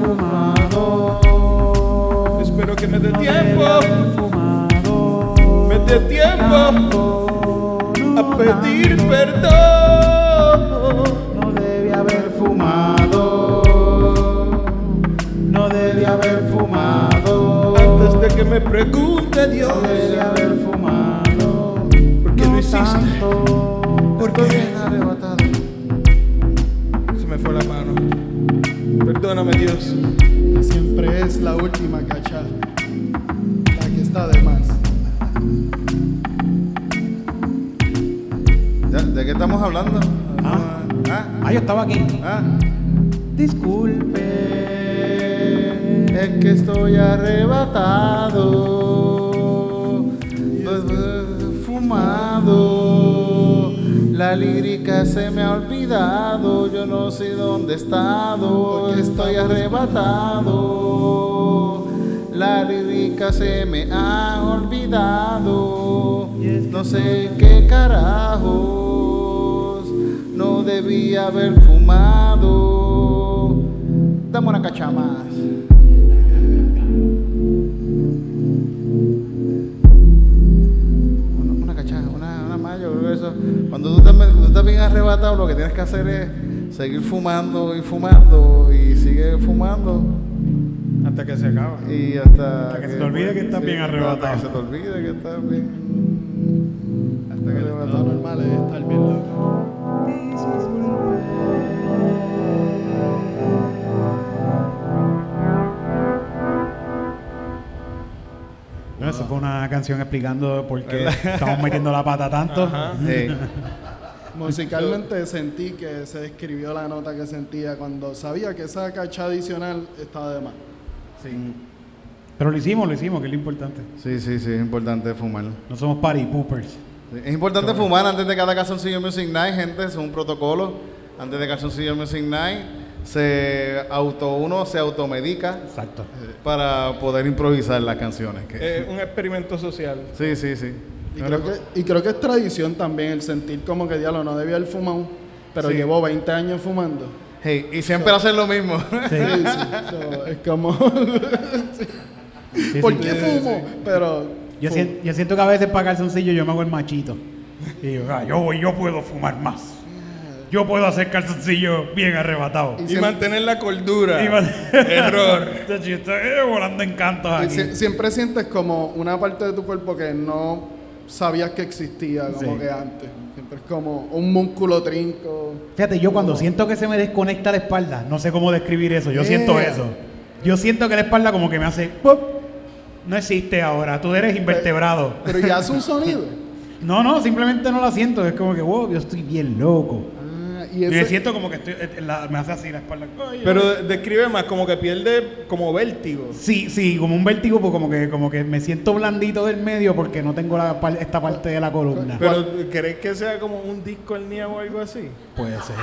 fumado. Espero que me dé tiempo, me dé tiempo a pedir perdón. No debía haber fumado. No debía haber fumado. Antes de que me pregunte Dios, No debía haber fumado. ¿por qué lo hiciste? ¿Por qué? Perdóname Dios. Siempre es la última cachada. La que está de más. ¿Ya- ¿De qué estamos hablando? Ah. ¿Ah? Ah, yo estaba aquí. ¿Ah? Disculpe. Es que estoy arrebatado, pues, eh, fumado. La lírica se me ha olvidado, yo no sé dónde he estado, estoy arrebatado. La lírica se me ha olvidado, no sé qué carajos, no debía haber fumado. Dame una cacha Cuando tú estás, tú estás bien arrebatado, lo que tienes que hacer es seguir fumando y fumando y sigue fumando Hasta que se acaba. y hasta, Hasta que se te olvide que estás bien arrebatado. Hasta que se te olvide que estás bien. Hasta que El arrebatado. estado normal es estar bien loco. Una canción explicando por qué estamos metiendo la pata tanto. Sí. Musicalmente sentí que se describió la nota que sentía cuando sabía que esa cacha adicional estaba de más. Pero lo hicimos, lo hicimos, que es lo importante. sí, sí, sí, es importante fumar. No somos party poopers. Sí, Es importante fumar antes de cada calzoncillo Music Night, gente, es un protocolo. Antes de calzoncillo Music Night, se auto, uno se automedica Exacto. para poder improvisar las canciones. que- Eh, un experimento social. sí, sí, sí. Y creo, que, y creo que es tradición también el sentir como que diablo no debía haber fumado, pero Sí. llevo 20 años fumando. Hey, y siempre hacen lo mismo. Sí, sí, so, es como, Sí, ¿por sí. qué fumo? Pero Yo, fu- sien- yo siento que a veces para calzoncillo yo me hago el machito. Y ah, yo, voy- yo puedo fumar más. Yo puedo hacer calzoncillo bien arrebatado. Y Y siempre- mantener la cordura. Y man- Error. Yo estoy eh, volando en cantos y aquí. sie- siempre sientes como una parte de tu cuerpo que no sabías que existía como Sí. que antes. Siempre es como un músculo trinco. Fíjate, yo cuando siento que se me desconecta la espalda, no sé cómo describir eso, yo siento Yeah. eso. Yo siento que la espalda como que me hace ¡pop! No existe ahora, tú eres invertebrado. Pero ya hace un sonido. No, no, simplemente no la siento, es como que, wow, yo estoy bien loco. Y me siento como que estoy, eh, la- me hace así la espalda. Ay, Pero ay. describe más, como que pierde como vértigo. Sí, sí, como un vértigo, pues como que, como que me siento blandito del medio porque no tengo la, par- esta parte de la columna. Pero ¿crees que sea como un disco hernia o algo así? Puede ser.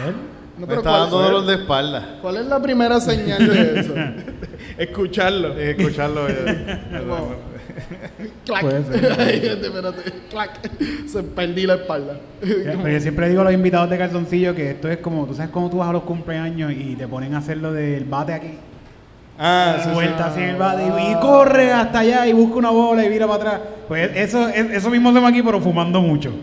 no, Me pero está ¿cuál, dando dolor de espalda. cuál es la primera señal de eso? Escucharlo. Escucharlo. eh, Clac. Puede ser. Ay, gente, espérate. Clac. Se perdí la espalda. Pero yo siempre digo a los invitados de calzoncillo que esto es como, tú sabes cómo tú vas a los cumpleaños y te ponen a hacer lo del bate aquí. Ah, sí, sí. vuelta el bate y, y corre hasta allá y busca una bola y vira para atrás. Pues eso, es- eso mismo hacemos aquí, pero fumando mucho.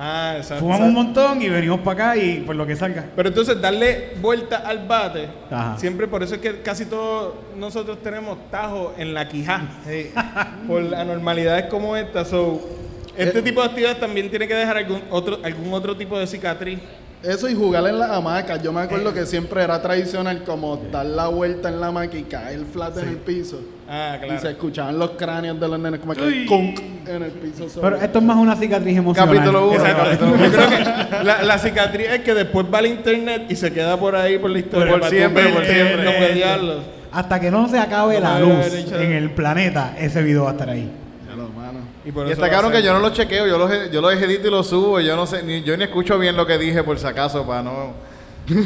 Ah, exacto. Fumamos un montón y venimos para acá y por lo que salga. Pero entonces darle vuelta al bate, Ajá. siempre por eso es que casi todos nosotros tenemos tajo en la quijá. por anormalidades como esta. So, este tipo de actividades también tiene que dejar algún otro, algún otro tipo de cicatriz. Eso y jugar en la hamaca. Yo me acuerdo que siempre era tradicional como dar la vuelta en la hamaca y caer flat en el piso. Ah, Y se claro. escuchaban los cráneos de los nenes como que conk en el piso. sobre- Pero esto es más una cicatriz emocional. Capítulo uno. Exacto. capítulo Yo creo que la, la cicatriz es que después va al internet y se queda por ahí por la historia. Por siempre, por siempre. Hasta que no se acabe No la luz en el planeta, ese video va a estar ahí. Y, por Y está a que yo no lo chequeo, yo los, yo los edito y los subo, yo no sé, ni, yo ni escucho bien lo que dije por si acaso para no,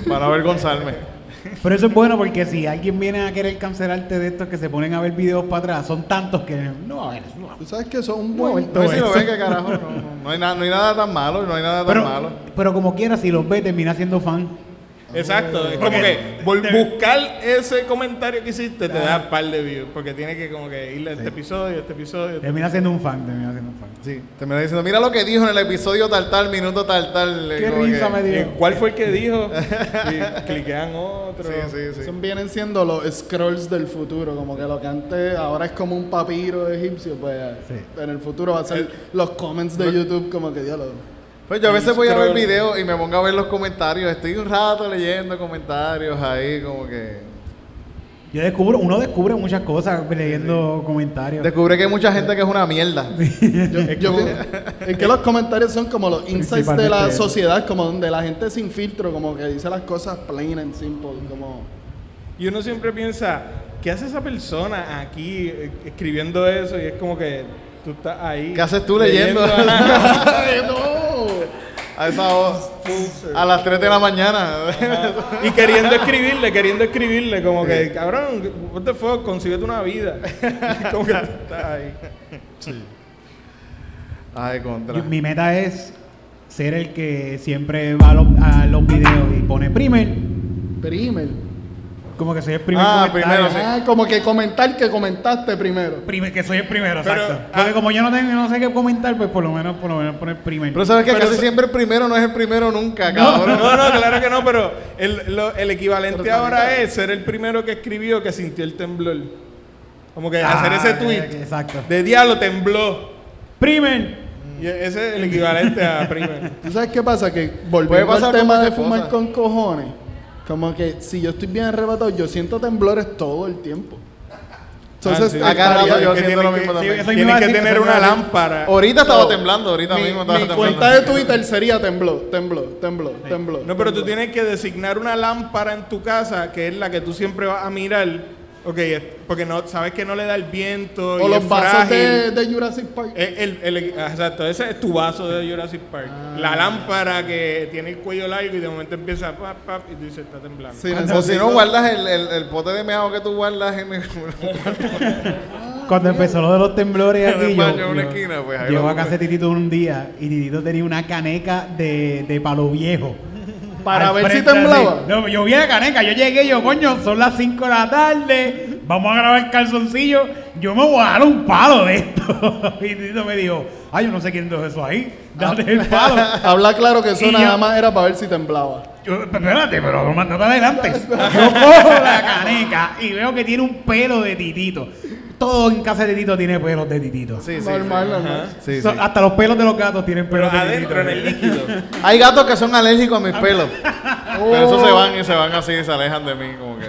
para no avergonzarme. Pero eso es bueno porque si alguien viene a querer cancelarte de estos que se ponen a ver videos para atrás, son tantos que no, a ver, no. Tú sabes que es un No, buen... No si lo ven, que carajo, no, no, no hay nada, no hay nada tan malo, no hay nada tan Pero, malo. pero como quiera, si los ve, termina siendo fan. Exacto, es como que buscar ese comentario que hiciste te da un par de views, porque tiene que como que irle a este episodio, a este episodio. este- Termina siendo un fan, termina siendo un fan. Sí, te me diciendo, mira lo que dijo en el episodio tal tal, minuto tal tal. Qué como risa que- me dio. Eh, ¿Cuál fue el que dijo? Y cliquean otro. Sí, sí, sí. Esos vienen siendo los scrolls del futuro, como que lo que antes ahora es como un papiro egipcio, pues Sí. en el futuro va a ser los comments de YouTube como que diálogo. Pues yo a veces voy a ver videos y me pongo a ver los comentarios, estoy un rato leyendo comentarios ahí, como que... Yo descubro, uno descubre muchas cosas leyendo comentarios. Descubrí que hay mucha gente que es una mierda. Yo, yo pi- es que los comentarios son como los insights de la sociedad, como donde la gente sin filtro, como que dice las cosas plain and simple, como... Y uno siempre piensa, ¿qué hace esa persona aquí eh, escribiendo eso? Y es como que tú estás ahí. ¿Qué haces tú leyendo? ajá. A esa voz, a las 3 de la mañana. y queriendo escribirle, queriendo escribirle, como que, cabrón, what the fuck, consíguete una vida. como que tú estás ahí. Ay, contra. Yo- mi meta es ser el que siempre va a los, a los videos y pone primer. Primer. Como que soy el primer Ah, comentario. primero, sí. Ah, como que comentar que comentaste primero. Primer- que soy el primero, Pero, exacto. ah- Porque como yo no tengo, no sé qué comentar, pues por lo menos, por lo menos poner primer. Pero sabes que casi siempre el primero no es el primero nunca, No, cabrón. no, no, claro que no, pero el, lo- el equivalente Pero ahora es ser el primero que escribió que sintió el temblor. Como que Ah, hacer ese que- tweet Exacto. de diablo tembló. Primer. Y ese es el equivalente a primer. ¿Tú sabes qué pasa? Que volviendo al tema de fumar con cojones, como que si yo estoy bien arrebatado, yo siento temblores todo el tiempo. Entonces, Ah, sí. Acá rato yo siento lo mismo también. Tienes que tener una lámpara. Ahorita estaba No. temblando, ahorita mi, mismo estaba mi temblando. cuenta de Twitter sería tembló, tembló, tembló, tembló. No, pero tú tienes que designar una lámpara en tu casa que es la que tú siempre vas a mirar. Ok, es- porque no, sabes que no le da el viento O y los es vasos de, de Jurassic Park. Eh, el- el- ah, exacto, ese es tu vaso de Jurassic Park. Ah. La lámpara que tiene el cuello largo y de momento empieza pap, pap, y tú dices, está temblando. Sí, O si no guardas el, el, el pote de meado que tú guardas en el, Cuando empezó lo de los temblores aquí, yo, una yo esquina, pues, ahí a casa de. Titito un día y Titito tenía una caneca de, de palo viejo. Para ver si temblaba. así. No, yo vi la caneca, yo llegué, yo, coño, son las 5 de la tarde, vamos a grabar calzoncillo, yo me voy a dar un palo de esto. Y Titito me dijo, ay, yo no sé quién dejó eso ahí, date el palo. Habla claro que eso Y nada yo- más era para ver si temblaba. Yo, espérate, pero no, no te adelantes. Yo cojo la caneca y veo que tiene un pelo de titito. Todo en casa de titito tiene pelos de titito. Sí, sí. normal, sí. normal. Sí, So- sí. Hasta los pelos de los gatos tienen Pero pelos de adentro, en el líquido. Hay gatos que son alérgicos a mis pelos. Pero esos Oh. se van y se van así y se alejan de mí, como que.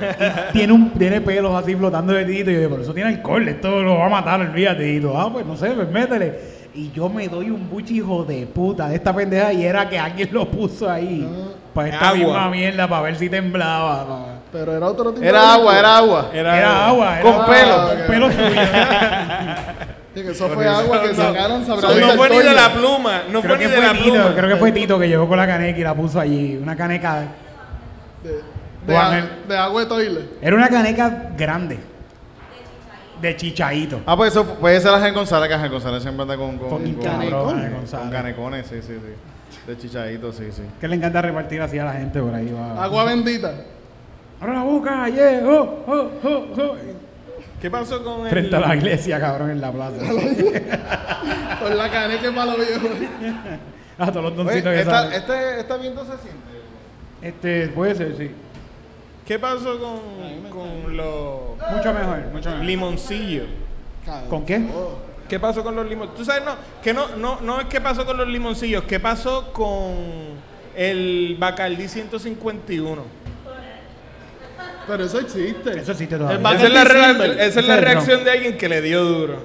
Tiene, un, tiene pelos así flotando de titito. Y yo digo, pero eso tiene alcohol, esto lo va a matar, olvídate. Y yo, ah, pues no sé, pues métele. Y yo me doy un buche hijo de puta de esta pendeja y era que alguien lo puso ahí. Para esta Agua. misma mierda, para ver si temblaba. pa- Pero era otro tipo de Era agua, líquido. era agua. Era, agua. Era Con agua, pelo. Con pelo suyo. Sí, que eso fue agua que sacaron, sabrá No, fue ni de la pluma. No creo fue que ni de fue la Tito, pluma. creo que fue Tito que llegó con la caneca y la puso allí. Una caneca. De, de, a- de agua de toilet. Era una caneca grande. de chichaito. Ah, pues eso puede ser Ángel González, que Ángel González siempre anda con, con, con-. Ángel con canecones, sí, sí, sí. De chichadito, sí, sí. Que le encanta repartir así a la gente por ahí. Va. Agua bendita. Abre la boca, yeah, oh, oh, oh, oh. ¿Qué pasó con el... Frente a la iglesia, cabrón, en la plaza. Con la caneca para los viejos. a todos los Oye, doncitos que esta, salen. este, ¿Esta viento se siente? Este, puede ser, sí. ¿Qué pasó con, con los Mucho mejor, mucho mejor. limoncillos? ¿Con qué? ¿Qué pasó con los limoncillos? Tú sabes, no, que no, no, no es qué pasó con los limoncillos, ¿qué pasó con el Bacardí 151? Pero eso existe. Eso existe El todavía. Bacardi Esa es la, esa es la reacción de alguien que le dio duro.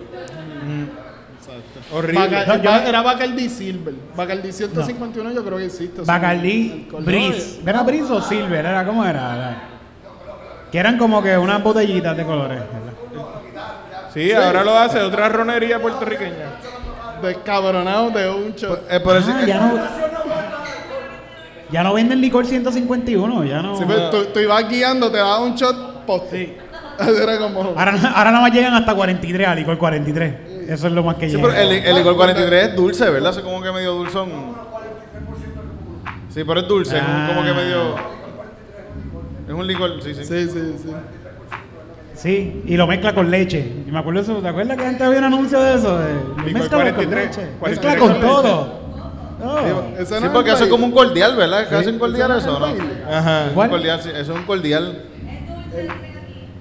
Horrible. Baca- No, yo- Era Bacardi Silver. Bacardi 151 yo creo que existe. color. Breeze. ¿Era Breeze o Silver? ¿Era cómo era? Era- Que eran como que unas botellitas de colores. ¿verdad? Sí, ahora lo hace otra ronería puertorriqueña. Descabronado de un shot. Eh, por eso- Ah, ya no. Ya no venden licor 151, ya no. Sí, pues, tú, tú ibas guiando, te dabas un shot post. Sí. Era como. Ahora, ahora nada más llegan hasta 43, a licor 43. Eso es lo más que Sí, llega. pero el, el licor 43 es dulce, ¿verdad? Es como que medio dulzón. Sí, pero es dulce, es un- como que medio... Es un licor, sí, sí. Sí, sí, sí. Sí, y lo mezcla con leche. Y me acuerdo eso, ¿te acuerdas que antes había un anuncio de eso? De, lo mezcla con 43, leche. 43 Mezcla con con todo. Oh. Sí, no es porque eso es como un cordial, ¿verdad? ¿Casi un cordial eso, no. Ajá. Un ¿Cuál? cordial, sí, eso es un cordial.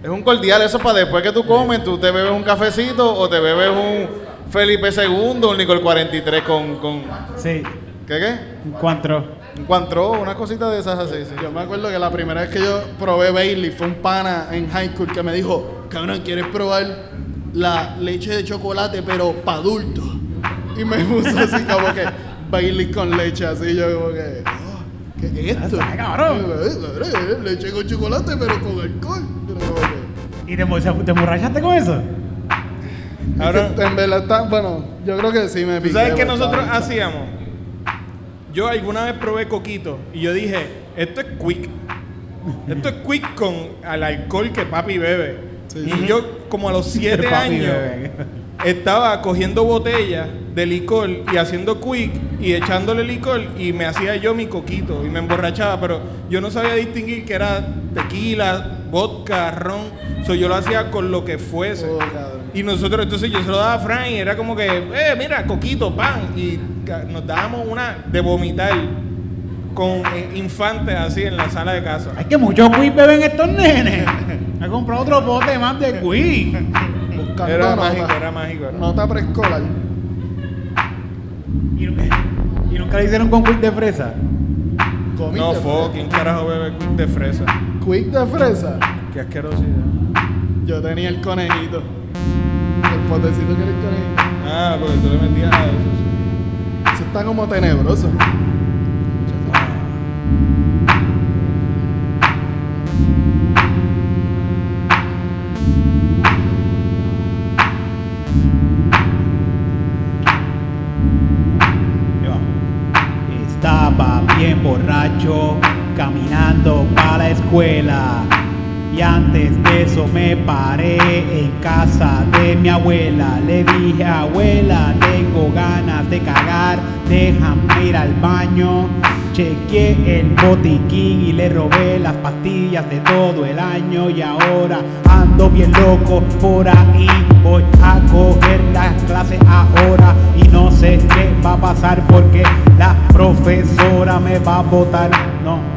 Es un cordial, eso para después que tú comes, tú te bebes un cafecito o te bebes un Felipe II, un licor 43 con... con Sí, ¿Qué qué? en cuatro. Un cuantro, una cosita de esas así, sí. Yo me acuerdo que la primera vez que yo probé Bailey fue un pana en high school que me dijo, cabrón, ¿quieres probar la leche de chocolate pero para adultos? Y me puso así como que Bailey con leche, así yo como que, oh, ¿qué es esto? Cabrón. Y yo, "Eh, cabrón, Leche con chocolate pero con alcohol. Y yo como que, ¿Y te, te emborrachaste con eso? Ahora, en verdad está, bueno, yo creo que sí me ¿tú piqué. sabes qué bastante. nosotros hacíamos? Yo alguna vez probé coquito y yo dije, esto es quick. Esto es quick con al alcohol que papi bebe. Sí, y sí. yo como a los siete años. Estaba cogiendo botellas de licor y haciendo quick y echándole licor y me hacía yo mi coquito y me emborrachaba, pero yo no sabía distinguir que era tequila, vodka, ron. So, yo lo hacía con lo que fuese. Oh. Y nosotros, entonces yo se lo daba a Frank y era como que, eh, mira, coquito, pan. Y nos dábamos una de vomitar con eh, infantes así en la sala de casa. Hay que muchos quiz beben estos nenes. Ha comprado otro bote más de quiz. Buscando Era nota. mágico, era mágico. era. Nota preescolar. ¿Y, y nunca le hicieron con quiz de fresa? Comiste No, fresa. fucking carajo bebe quick de fresa. Quick de fresa. Qué asquerosidad. Yo tenía el conejito. El potecito que era el conejito. Ah, porque tú le metías a eso. Eso está como tenebroso. Y antes de eso me paré en casa de mi abuela. Le dije, abuela, tengo ganas de cagar, déjame ir al baño. Chequeé el botiquín y le robé las pastillas de todo el año. Y ahora ando bien loco por ahí. Voy a coger las clases ahora y no sé qué va a pasar porque la profesora me va a votar. No, No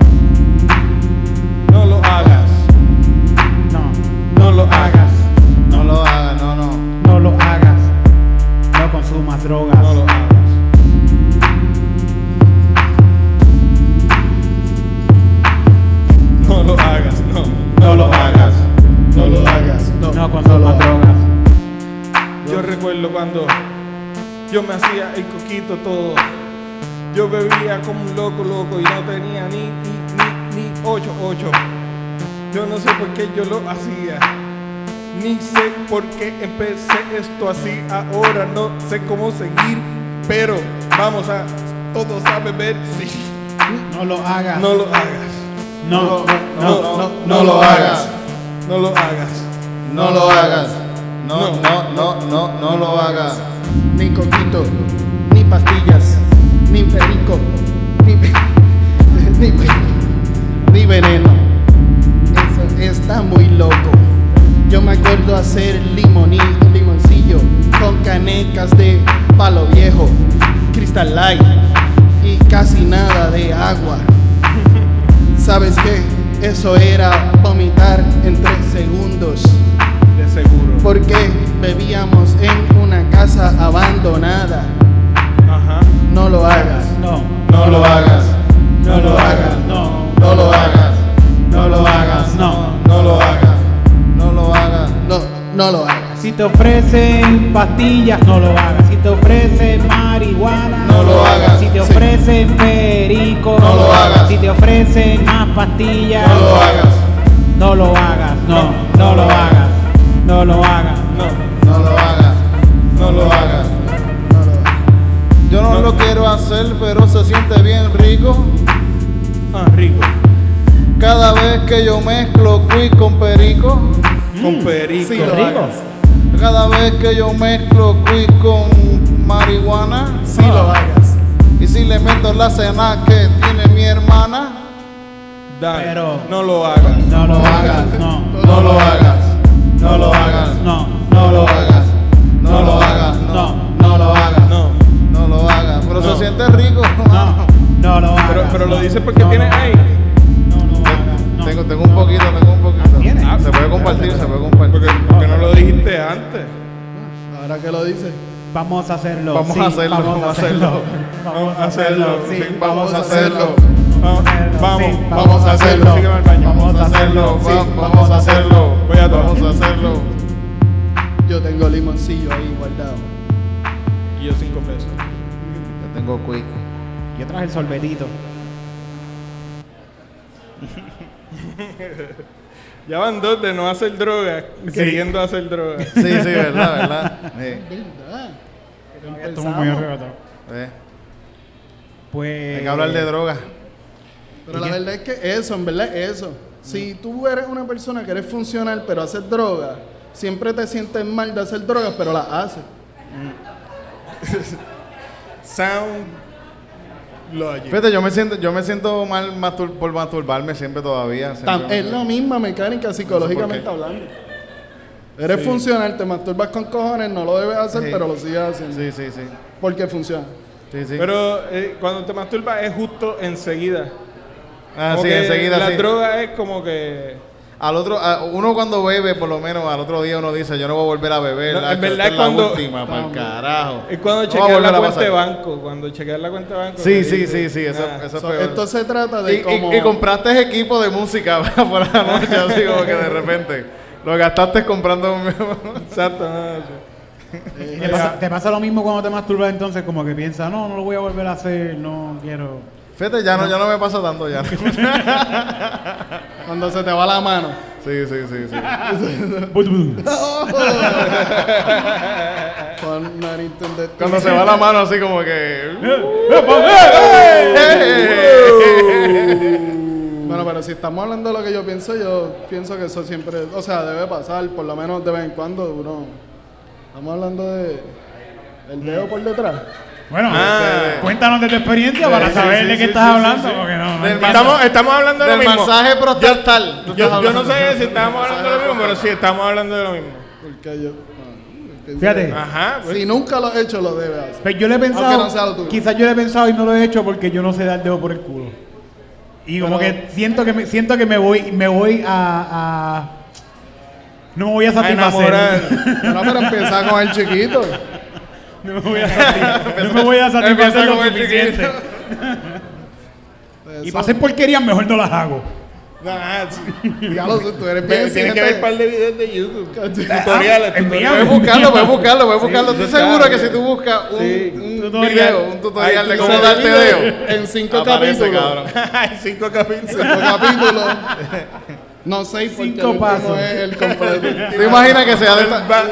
me hacía el coquito todo. Yo bebía como un loco, loco y no tenía ni, ni, ni, ni 8, 8. Yo no sé por qué yo lo hacía. Ni sé por qué empecé esto así. Ahora no sé cómo seguir. Pero vamos a todos a beber. Sí. No lo hagas. No lo hagas. No, No, no, no, no lo hagas. No lo hagas. No lo hagas. no, no, no, no, no lo hagas. Ni coquito, ni pastillas, ni perico, ni, ni, ni veneno. Eso está muy loco. Yo me acuerdo hacer limonito, limoncillo con canecas de palo viejo, Crystal Light y casi nada de agua. ¿Sabes qué? Eso era vomitar en tres segundos. Porque bebíamos en una casa abandonada. Ajá. No lo hagas. No, No lo hagas. no lo hagas. No, No lo hagas. no lo hagas. No. No lo hagas. No lo hagas. No, no lo hagas. Si te ofrecen pastillas, no lo hagas. Si te ofrecen marihuana, No lo hagas. Si te Sí. ofrecen perico, No lo hagas. Si te ofrecen más pastillas, No lo hagas. No lo hagas. No, no lo hagas. No lo hagas. No. No lo hagas. No lo hagas. No lo hagas. Yo no lo quiero hacer, pero se siente bien rico. Ah, rico. Cada vez que yo mezclo quick con perico. Con perico. Sí, lo rico. hagas. Cada vez que yo mezclo quick con marihuana. Sí lo hagas. Y si le meto la cena que tiene mi hermana. Dale. Pero- No lo hagas. No lo hagas. No, No lo hagas. No lo hagas. no, no lo hagas. No lo hagas. No, no lo hagas. No. No lo hagas. Pero se siente rico. No, no lo hagas. Pero, pero lo dices porque ahí. hagas. No lo hagas. Tengo, tengo un poquito, tengo un poquito. ¿Tienes? Ah, se puede compartir, se puede compartir. Porque, no lo dijiste antes. Ahora que lo dices. Vamos a hacerlo. Vamos a hacerlo, Vamos a hacerlo. Vamos a hacerlo. Sí, Vamos a hacerlo. Vamos, vamos, sí, vamos a hacerlo. Vamos a hacerlo. Va- sí, vamos a hacerlo. Voy a tomar. Vamos a hacerlo. Yo tengo limoncillo ahí guardado. Y yo cinco pesos. Yo tengo quick. Yo traje el sorbetito. Ya van dos de no hacer drogas, queriendo hacer drogas. Sí, sí, verdad, verdad. Sí, muy arrebatado. sí. Pues. Hay que hablar de drogas. Pero la verdad es que eso, en verdad es eso. Si tú eres una persona que eres funcional pero haces droga, siempre te sientes mal de hacer drogas, pero las haces. Sound logic. Fíjate, yo me siento, yo me siento mal mastur- por masturbarme siempre todavía. siempre Tam- me- es la misma mecánica psicológicamente hablando. Eres funcional, te masturbas con cojones, no lo debes hacer, Sí. pero lo sigues haciendo. Sí, sí, sí. Porque funciona. Sí, sí. Pero eh, cuando te masturbas es justo enseguida. Ah, Como sí, que enseguida La sí. droga es como que. Al otro, a- uno cuando bebe, por lo menos al otro día uno dice, yo no voy a volver a beber. No, la- en verdad es la cuando- última, pa'l carajo. Es cuando No la cuenta de banco. Cuando chequeas la cuenta de banco. Sí, sí, dice, sí, sí, eso, eso es So, peor. esto se trata de y, y- como... y compraste equipo de música por la noche, así como que de repente. Lo gastaste comprando un... Exacto. no, sí. ¿Te pasa, te pasa lo mismo cuando te masturbas entonces? Como que piensas, no, no lo voy a volver a hacer, no quiero. Fíjate, ya no, ya no me pasa tanto ya. Cuando se te va la mano. Sí, sí, sí, sí. Cuando se va la mano así como que... Bueno, pero si estamos hablando de lo que yo pienso, yo pienso que eso siempre, o sea, debe pasar, por lo menos de vez en cuando uno. Estamos hablando de el dedo por detrás. Bueno, Ah. cuéntanos de tu experiencia para Sí, saber sí, de qué sí, estás sí, hablando. sí, sí. Porque no, no Del entiendo. Estamos, estamos hablando de lo Del mismo. masaje prostartal. Tú Yo, yo no sé si estábamos hablando de lo mismo, pero sí estamos hablando de lo mismo. Porque yo. Fíjate. Ajá. pues. Si nunca lo he hecho, lo debe hacer. Pues yo le he pensado, no sea lo tuyo. quizás yo le he pensado y no lo he hecho porque yo no sé dar dedo por el culo. Y como Pero- que siento que me, siento que me voy, me voy a, a- no me voy a A satisfacer. enamorar. No, pero empieza con el chiquito. No me voy a satisfacer, no me voy a satisfacer Empieza lo con el suficiente. chiquito. Y para hacer porquerías mejor no las hago. Ah, sí. Ya lo sé, tú eres bien Tienes que ver un par de videos de YouTube. Tutoriales, envíame. tutoriales. Puedes buscarlo, puedes buscarlo, puedes buscarlo. Estoy sí, seguro que si tú buscas un, Sí. un Tutorial. video, un tutorial de cómo divide dedo, en cinco aparece, capítulos. cabrón. Hay cinco capítulos. Cinco capítulos. No sé porque Cinco pasos. es el completo. ¿Te imaginas que sea de esta-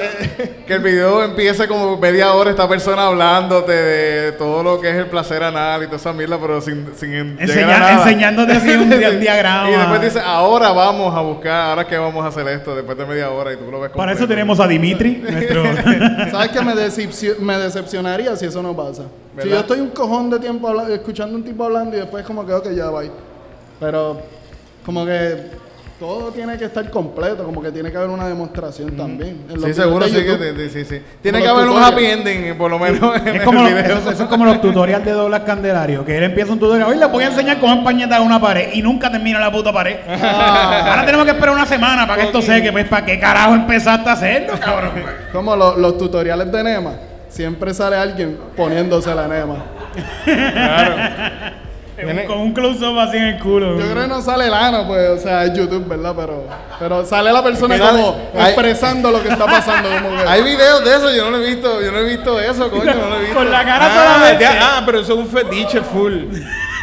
que el video empiece como media hora esta persona hablándote de todo lo que es el placer anal y toda esa mierda, pero sin, sin a Enseña- nada. enseñándote así un dia- diagrama. Y después dice, ahora vamos a buscar, ahora que vamos a hacer esto, después de media hora y tú lo ves Para eso completo. tenemos a Dimitri, nuestro... ¿Sabes qué me, decepcio- me decepcionaría si eso no pasa? Si yo estoy un cojón de tiempo escuchando un tipo hablando y después como que, ok, ya va. Pero como que todo tiene que estar completo, como que tiene que haber una demostración también. En Sí, seguro, sí, que YouTube. sí, sí, sí. Tiene que haber un tutoriales. happy ending, por lo menos en Es como, el los, video. eso, eso es como los tutoriales de Douglas Candelario, que él empieza un tutorial, hoy les voy a enseñar cómo empañetar una pared y nunca termina la puta pared. Ahora tenemos que esperar una semana para que esto seque, pues ¿para qué carajo empezaste a hacerlo, cabrón? Como lo- los tutoriales de Nema. Siempre sale alguien poniéndose la Nema. Tiene- Con un close-up así en el culo. Yo creo que no sale el ano, pues, o sea, es YouTube, ¿verdad? Pero, pero sale la persona como hay- expresando lo que está pasando. Como que, Hay videos de eso, yo no lo he visto, yo no he visto eso, coño, no lo he visto. Con la cara Ah, solamente. ya- ah, pero eso es un fetiche full.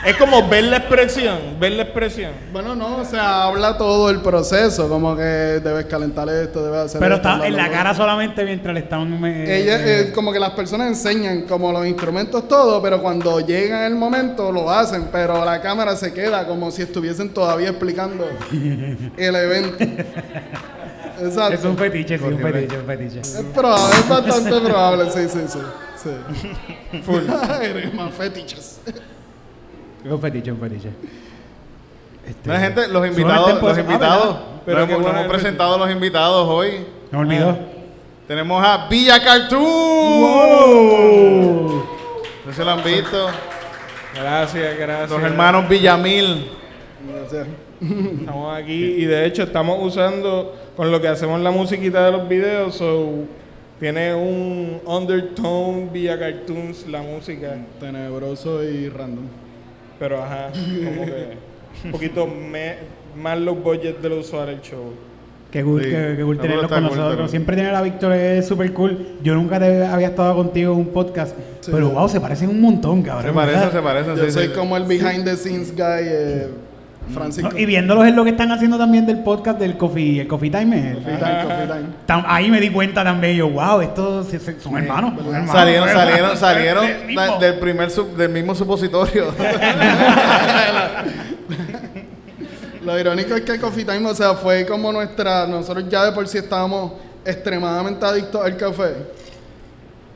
Es como ver la expresión, ver la expresión. Bueno, no, o sea, habla todo el proceso, como que debes calentar esto, debes hacer Pero esto, está en la cara solamente mientras le estaban... eh, Ella, eh, eh, como que las personas enseñan como los instrumentos todo, pero cuando llega el momento lo hacen, pero la cámara se queda como si estuviesen todavía explicando el evento. Exacto. es un fetiche, sí, un fetiche, un fetiche. Es probable, es bastante probable, sí, sí, sí. sí. Full. Eres más fetiches. Un fetiche, un fetiche. Este, La gente, los invitados, puedo- los ah, invitados. Pero qué hemos, bueno hemos presentado a los invitados hoy. Me olvidó. Tenemos a Villa Cartoon. ¡Wow! No se lo han visto. Gracias, gracias. Los hermanos Villamil. Sea, Estamos aquí y de hecho estamos usando con lo que hacemos la musiquita de los videos, so tiene un undertone vía cartoons la música, tenebroso y random. Pero ajá, como que un poquito me- más low budget de lo usual el show. Qué cool, Sí, qué, qué cool la tenerlos verdad con nosotros. cool. Siempre tener a Víctor es súper cool. Yo nunca te había estado contigo en un podcast. Sí. pero wow, se parecen un montón, cabrón. Se parecen, se parecen. Yo sí, soy sí. como el behind the scenes guy, eh, Francisco. No, y viéndolos en lo que están haciendo también del podcast del Coffee, el Coffee Time. el- Coffee time, coffee time. tam- ahí me di cuenta también yo, wow, estos se- se- son hermanos. son hermanos, Salieron, salieron, salieron Del del primer sub- del mismo supositorio. Lo irónico es que Coffee Time, o sea, fue como nuestra. Nosotros ya de por sí estábamos extremadamente adictos al café.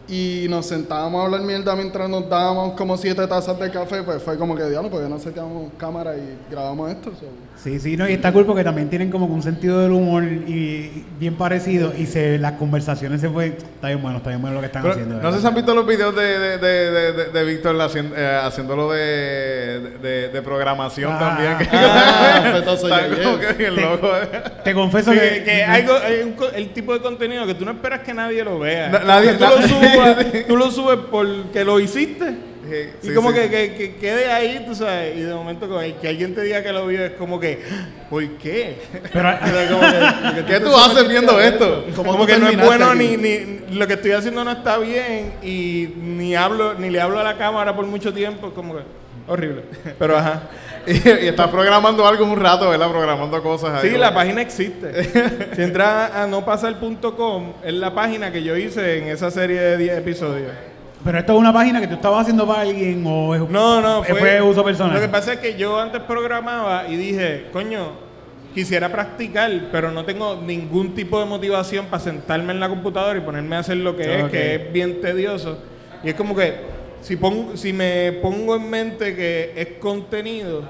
Y nos sentábamos a hablar mierda mientras nos dábamos como siete tazas de café. Pues fue como que, diablo, porque no sacamos cámara y grabamos esto. so. Sí, sí, no, y está cool porque también tienen como que un sentido del humor y bien parecido y se las conversaciones se fue, está bien bueno, está bien bueno lo que están Pero, haciendo. no sé si han visto los videos de, de, de, de, de- de Víctor haciendo, eh, haciéndolo de, de, de programación Ah. también. que- Ah, que bien loco. Te confieso Sí, que, que, algo, hay un co- el tipo de contenido que tú no esperas que nadie lo vea. Na- nadie- tú, lo na- subas, tú lo subes porque lo hiciste. Sí, y sí, como sí. Que, que, que quede ahí, tú sabes, y de momento que, que alguien te diga que lo vio es como que, ¿por qué? pero, Como que- ¿Qué tú haces viendo esto? ¿Cómo como que no es bueno ni, ni lo que estoy haciendo no está bien y ni hablo ni le hablo a la cámara por mucho tiempo como que horrible pero ajá Y, y estás programando algo un rato, ¿verdad? Programando cosas ahí. sí la página existe si entras a nopasar.com es la página que yo hice en esa serie de 10 episodios pero esto es una página que tú estabas haciendo para alguien o es, no no fue, fue uso personal. lo que pasa es que yo antes programaba y dije coño quisiera practicar pero no tengo ningún tipo de motivación para sentarme en la computadora y ponerme a hacer lo que es que es bien tedioso y es como que si pongo si me pongo en mente que es contenido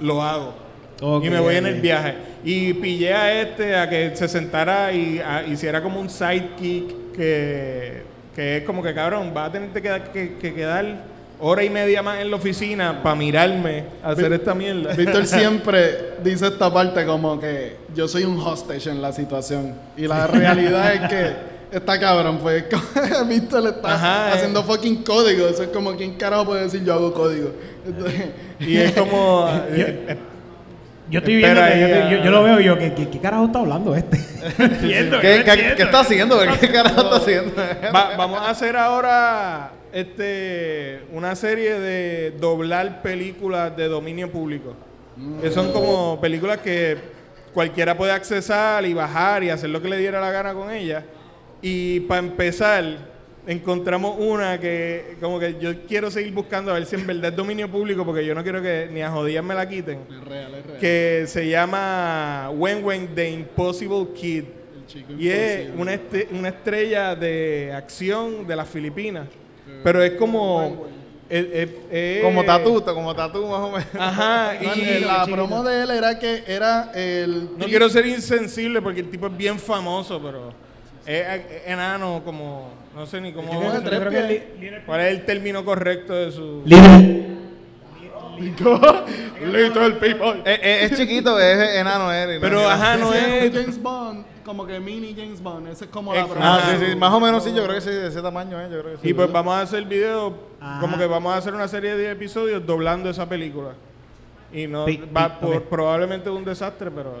lo hago. Ok, y me voy en el viaje. Y pillé a este a que se sentara y a- hiciera como un sidekick que que es como que cabrón va a tener que, que- que quedar hora y media más en la oficina para mirarme a hacer esta mierda. Víctor siempre dice esta parte como que yo soy un hostage en la situación. Y la realidad es que está cabrón, pues Víctor está Ajá, eh. haciendo fucking código. Eso es como quién carajo puede decir yo hago código. Entonces, y es como eh, eh, Yo estoy viendo, que- yo, lo veo y yo, ¿qué, qué, qué carajo está hablando este? Entiendo, ¿Qué, qué, entiendo. qué está haciendo? ¿Qué carajo está haciendo? Va- vamos a hacer ahora este una serie de doblar películas de dominio público. Que son como películas que cualquiera puede accesar y bajar y hacer lo que le diera la gana con ella. Y para empezar, encontramos una que como que yo quiero seguir buscando a ver si en verdad es dominio público porque yo no quiero que ni a jodías me la quiten. Es real, es real. Que se llama Wen Wen The Impossible Kid. El chico Y es una, este- una estrella de acción de las Filipinas. Pero es como... es- Como tatú, como tatú más o menos. Ajá. Y el- la promo de él era que era el. no quiero ser insensible porque el tipo es bien famoso, pero es, es enano como... No sé ni cómo... ¿Cuál es el término correcto de su...? Little- Little people. Es, es- es chiquito, es enano y Pero no- ajá, no es... James Bond, como que mini James Bond. Ese es como Es- la. Ah, sí, sí, más o menos sí, yo creo que sí, de ese tamaño, eh, yo creo que sí. Y pues vamos a hacer video, Ajá. como que vamos a hacer una serie de episodios doblando esa película. Y no Pi- va pi- por, probablemente un desastre, pero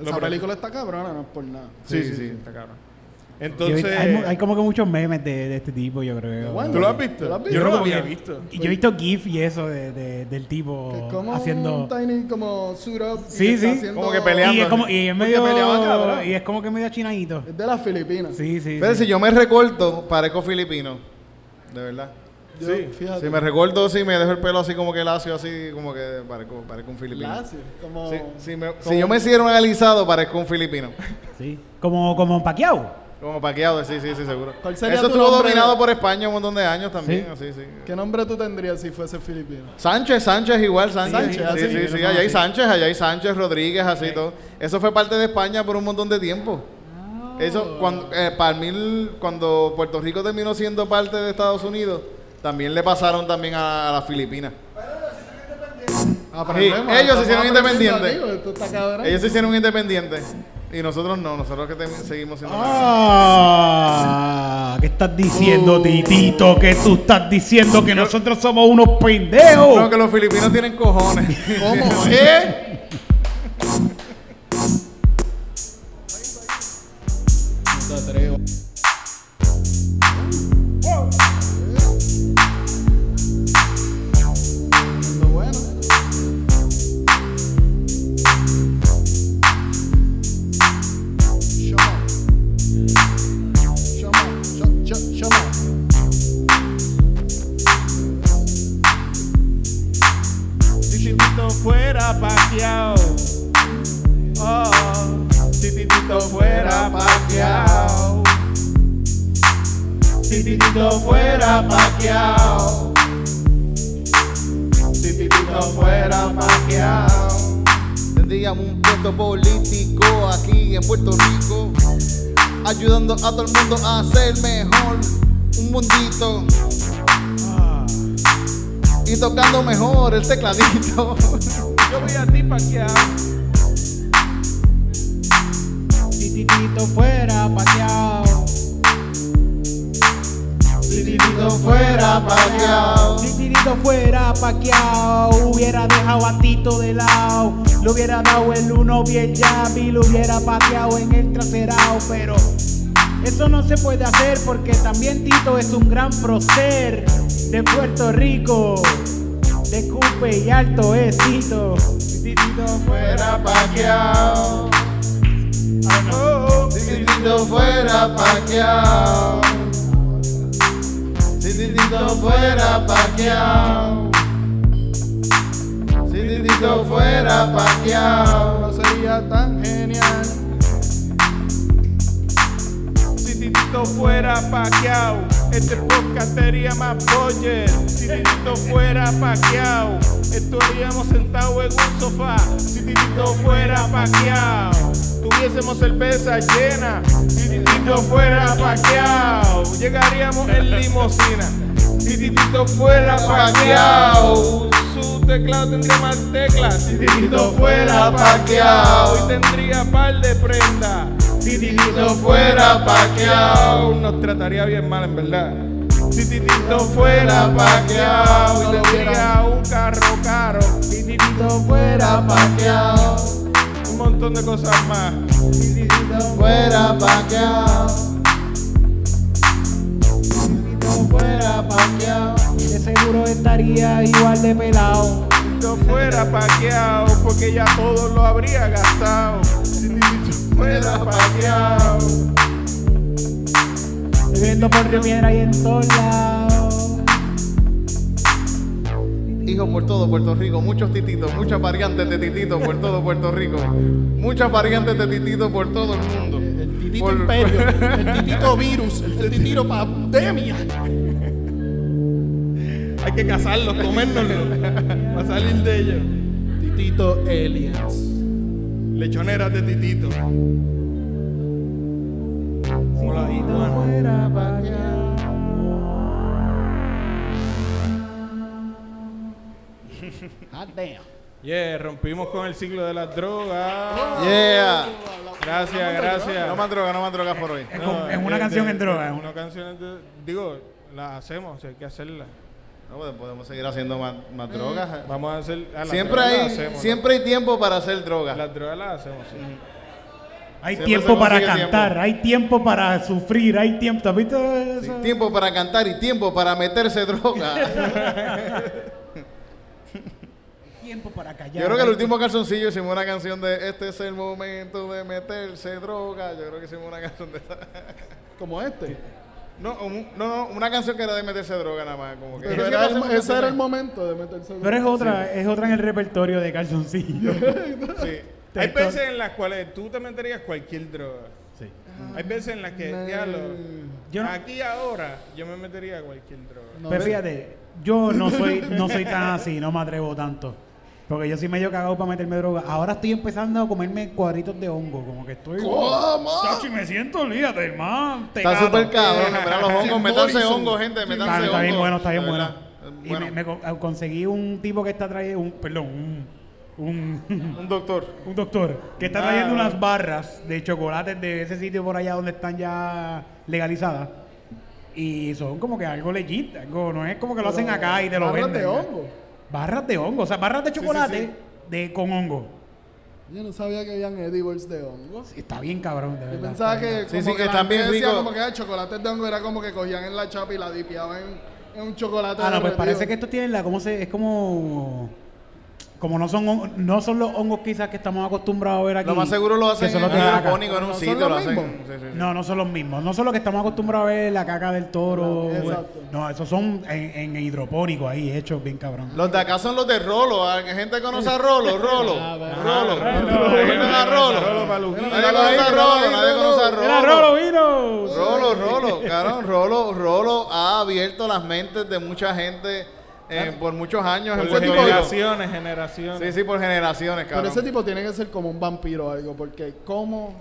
es Esa película está cabrona, no es por nada. Sí, sí, Sí, sí, sí. está cabrón. Entonces, hay, como que muchos memes de, de este tipo, yo creo. Bueno, ¿tú lo has visto? ¿Tú lo has Yo no lo había que- visto. Y yo he visto GIF y eso de, de- del Que tipo es como haciendo. un tiny como suit up. y Sí, que está sí, haciendo- como que peleando. Y es como y es medio cabrón. y es como que medio chinadito. Es de las Filipinas. Sí, sí. Pero sí. si yo me recorto, parezco filipino. De verdad. Yo, Sí. fíjate. Si me recorto, si me dejo el pelo así como que lacio, así como que parezco, parezco un filipino. Lacio, como... Sí, si, me- si yo me hiciera un alisado, parezco un filipino. Sí. Como como Paquiao. Como paqueado, sí, sí, sí, seguro. ¿Cuál sería Eso tu estuvo nombre? dominado por España un montón de años también, Sí. así, sí. ¿Qué nombre tú tendrías si fuese filipino? Sánchez, Sánchez igual, Sánchez. Sánchez, sí, así, sí, sí, allá hay. Sánchez, allá hay Sánchez, Rodríguez, así todo. Eso fue parte de España por un montón de tiempo. Eso, cuando, eh, para mil, cuando Puerto Rico terminó siendo parte de Estados Unidos, también le pasaron también a, a las Filipinas. Aprendemos, ellos se hicieron independientes. Ellos se hicieron independientes y nosotros no, nosotros que seguimos siendo... Ah, ¿qué estás diciendo, Titito? Que tú estás diciendo que nosotros somos unos No, pendejos. que los filipinos tienen cojones. ¿Cómo? ¿Eh? A todo el mundo a ser mejor, un mundito. Y tocando mejor el tecladito. Yo voy a ti paqueado. Titito fuera Paquiao. Si Titito fuera paqueado. Titito fuera Paquiao, hubiera dejado a Tito de lado. Le hubiera dado el uno bien jab y lo hubiera pateado en el traserao. Pero eso no se puede hacer porque también Tito es un gran prócer de Puerto Rico. De Cupe y alto es Tito. Si Titito fuera paqueado. Oh, Si Titito fuera paqueado. Si Titito fuera paqueado. Si Titito fuera paqueado. No sería tan genial. Fuera paqueado, este podcast sería más budget. Si Titito fuera paqueado, estaríamos sentados en un sofá. Si Titito fuera paqueado, tuviésemos cerveza llena. Si Titito fuera paqueado, llegaríamos en limosina. Si Titito fuera paqueado, su teclado tendría más teclas. Si Titito fuera paqueado, y tendría par de prendas. Si Titito fuera paqueado, nos trataría bien mal en verdad. Si Titito fuera paqueado, y tendría un carro caro. Si Titito fuera paqueado, un montón de cosas más. Si Titito Fuera paqueado. Si Titito fuera paqueado. De seguro estaría igual de pelado. titito fuera paqueado, porque ya todo lo habría gastado. Si fuera paqueado. Viviendo por Río Piedra y en todos lados. Hijos por todo Puerto Rico, muchos tititos, muchas variantes de tititos por todo Puerto Rico. Muchas variantes de tititos por todo el mundo. El titito Por- imperio, el titito virus, el titito pandemia. Hay que cazarlos, comérnoslos, para salir de ellos. Titito aliens. Lechoneras de titito. Como la damn. Yeah, rompimos con el ciclo de las drogas. Yeah. Gracias, gracias. No más droga, no más drogas por hoy. Es una de- canción de- en droga, es una- Una canción de, digo, la hacemos, o sea, hay que hacerla. No, pues podemos seguir haciendo más, más drogas. Vamos a hacer. ah, Siempre hay, hacemos, siempre hay tiempo para hacer drogas. Las drogas las hacemos, sí. Hay Siempre tiempo para cantar, tiempo. hay tiempo para sufrir, hay tiempo. ¿Tú has visto Sí, tiempo para cantar y tiempo para meterse droga. tiempo para callar. Yo creo que el último calzoncillo hicimos una canción de Este es el momento de meterse droga. Yo creo que hicimos una canción de esa. Como este. No, un- no, no, una canción que era de meterse droga nada más. Como que Pero era el- ese era el momento de meterse. Pero es otra, es otra en el repertorio de calzoncillo. Sí. Hay Texto. veces en las cuales tú te meterías cualquier droga. Sí. Hay veces en las que, diablo, Yo no- aquí ahora, yo me metería cualquier droga. No Pero sé. fíjate, yo no soy, no soy tan así, no me atrevo tanto. Porque yo soy medio cagado para meterme droga. Ahora estoy empezando a comerme cuadritos de hongo, como que estoy. ¿Cómo? Tacho, y me siento, olvídate, hermano. Está súper cabrón. Mira los hongos, métanse hongos, gente. Métanse Está, hongos. está bien bueno, está bien bueno. Y Bueno, me, me co- conseguí un tipo que está trayendo, un, perdón, un, un, un doctor. un doctor que está Ah. trayendo unas barras de chocolates de ese sitio por allá donde están ya legalizadas. Y son como que algo legit, algo, no es como que lo hacen acá y te lo Barras venden. de hongo. Barras de hongo, o sea, barras de sí, chocolate sí. De, con hongo. Yo no sabía que habían edibles de hongos. Está bien cabrón, de Yo verdad. pensaba está bien. que, Sí, como sí, que están bien decía como que ah, chocolates de hongo era como que cogían en la chapa y la dipiaban en, en un chocolate. Ah, no, pues parece que estos tienen la, ¿cómo se, es como, como no son, no son los hongos quizás que estamos acostumbrados a ver aquí. Lo más seguro lo hacen son en los de la caca. hidropónico en un ¿No son sitio. Lo hacen. mismos? sí, sí, sí. No, no son los mismos. No son los que estamos acostumbrados a ver la caca del toro. No, güey. exacto. No, esos son en, en hidropónico ahí, hechos bien cabrón. Los de acá son los de Rolo. ¿ah? ¿Gente conoce a Rolo? Rolo. Rolo. Rolo. Nadie conoce a Rolo. Nadie conoce a Rolo. ¡Era Rolo Vino! Rolo, Rolo, cabrón, Rolo, Rolo ha abierto las mentes de mucha gente eh, por muchos años en Por Rico. generaciones, generaciones. Sí, sí, por generaciones, Pero cabrón. ese tipo tiene que ser como un vampiro o algo, porque como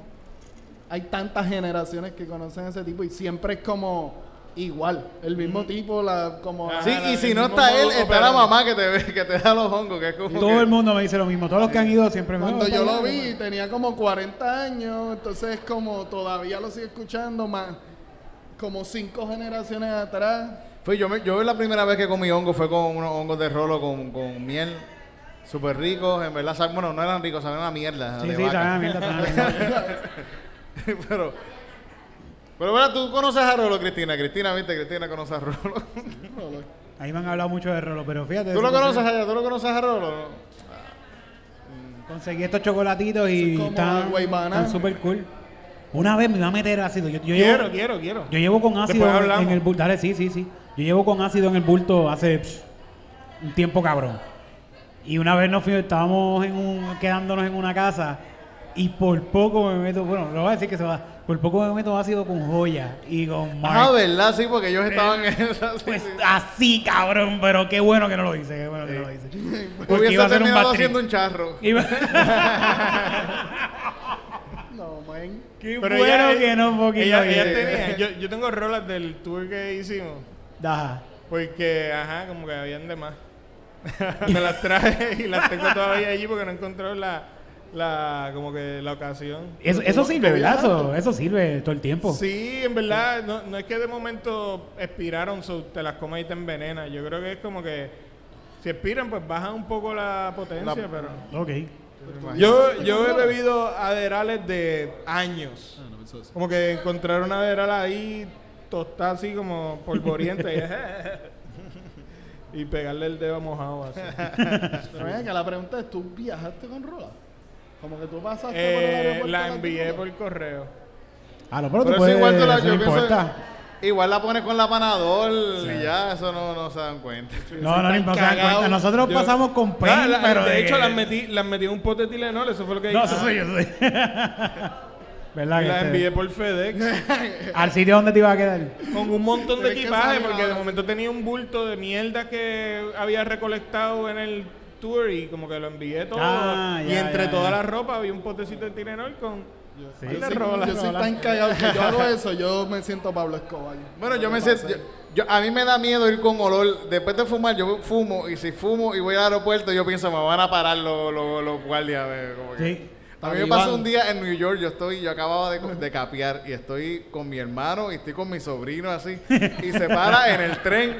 hay tantas generaciones que conocen a ese tipo y siempre es como igual, el mismo tipo, la como Ajá, Sí, la- y si no está él, está la mamá que te ve, que te da los hongos, que es como Todo que- el mundo me dice lo mismo. Todos los que han ido siempre me Cuando "Oh, yo lo allá". vi tenía como 40 años, entonces como todavía lo sigo escuchando más como cinco generaciones atrás. Fue yo, me- yo la primera vez que comí hongo fue con unos hongos de Rolo con, con miel. Súper ricos, en verdad, bueno, no eran ricos, saben una mierda. Sí, de sí, vaca. mierda, mierda. pero, pero bueno, tú conoces a Rolo, Cristina. Cristina, viste, Cristina conoce a Rolo. Ahí me han hablado mucho de Rolo, pero fíjate. ¿Tú lo conoces allá? ¿Tú lo conoces a Rolo? Conseguí estos chocolatitos y están súper cool. Una vez me iba a meter ácido. Yo, yo Quiero, llevo, quiero, quiero. yo llevo con ácido en el. Dale, sí, sí, sí. Yo llevo con ácido en el bulto hace pss, un tiempo cabrón. Y una vez nos fuimos, estábamos en un, quedándonos en una casa y por poco me meto, bueno, lo voy a decir que se va, por poco me meto ácido con joya y con Mark. Ah, ¿verdad? Sí, porque ellos estaban en esa. sí, Pues sí. así, cabrón, pero qué bueno que no lo hice, qué bueno que no lo hice. Porque Hubiese iba a ser un haciendo un charro. Iba- No, man. Qué Pero bueno ella- que no poquito ella, ella tenía, yo, yo tengo rolas del tour que hicimos. Ajá. Porque, ajá, como que habían de más. Me las traje y las tengo todavía allí porque no encontré la, la, como que la ocasión. Eso, eso sirve, ¿verdad? Eso, eso sirve todo el tiempo. Sí, en verdad, no, no es que de momento expiraron, so, te las comes y te envenenas. Yo creo que es como que si expiran, pues bajan un poco la potencia, La- pero... Ok. Yo, yo he bebido aderales de años. Como que encontrar una aderal ahí tostada así como polvorienta. y- Y pegarle el dedo mojado así. Pero la pregunta es, ¿tú viajaste con Rola? Como que tú pasaste por el Eh, aeropuerto la envié por correo. Ah, no, pero puedes, igual tú la, yo importa. igual la pones con la panador y ya, eso no, no se dan cuenta. No, no, no, no se dan cagado. cuenta. Nosotros Yo- pasamos con Ah, pain, la- pero de hecho, que- las metí, las metí en un pote de Tilenol, eso fue lo que No, hice. eso soy yo, soy. ¿Verdad? Y que las este- envié por FedEx Al sitio donde te iba a quedar. con un montón de Pero es que equipaje, porque la- de momento tenía un bulto de mierda que había recolectado en el tour y como que lo envié todo. Ah, y ya, entre ya, toda ya. la ropa había un potecito de Tilenol con... Sí. Ahí Yo le soy, la yo soy rola. tan cagado que yo hago eso, yo me siento Pablo Escobar. Bueno, yo me sé siento. Yo, yo- a mí me da miedo ir con olor. Después de fumar, yo fumo. Y si fumo y voy al aeropuerto, yo pienso, me van a parar los, los, los guardias. eh, como que- Sí. A mí me pasó un día en New York, yo estoy, yo acababa de, de capear y estoy con mi hermano y estoy con mi sobrino así. Y se para en el tren,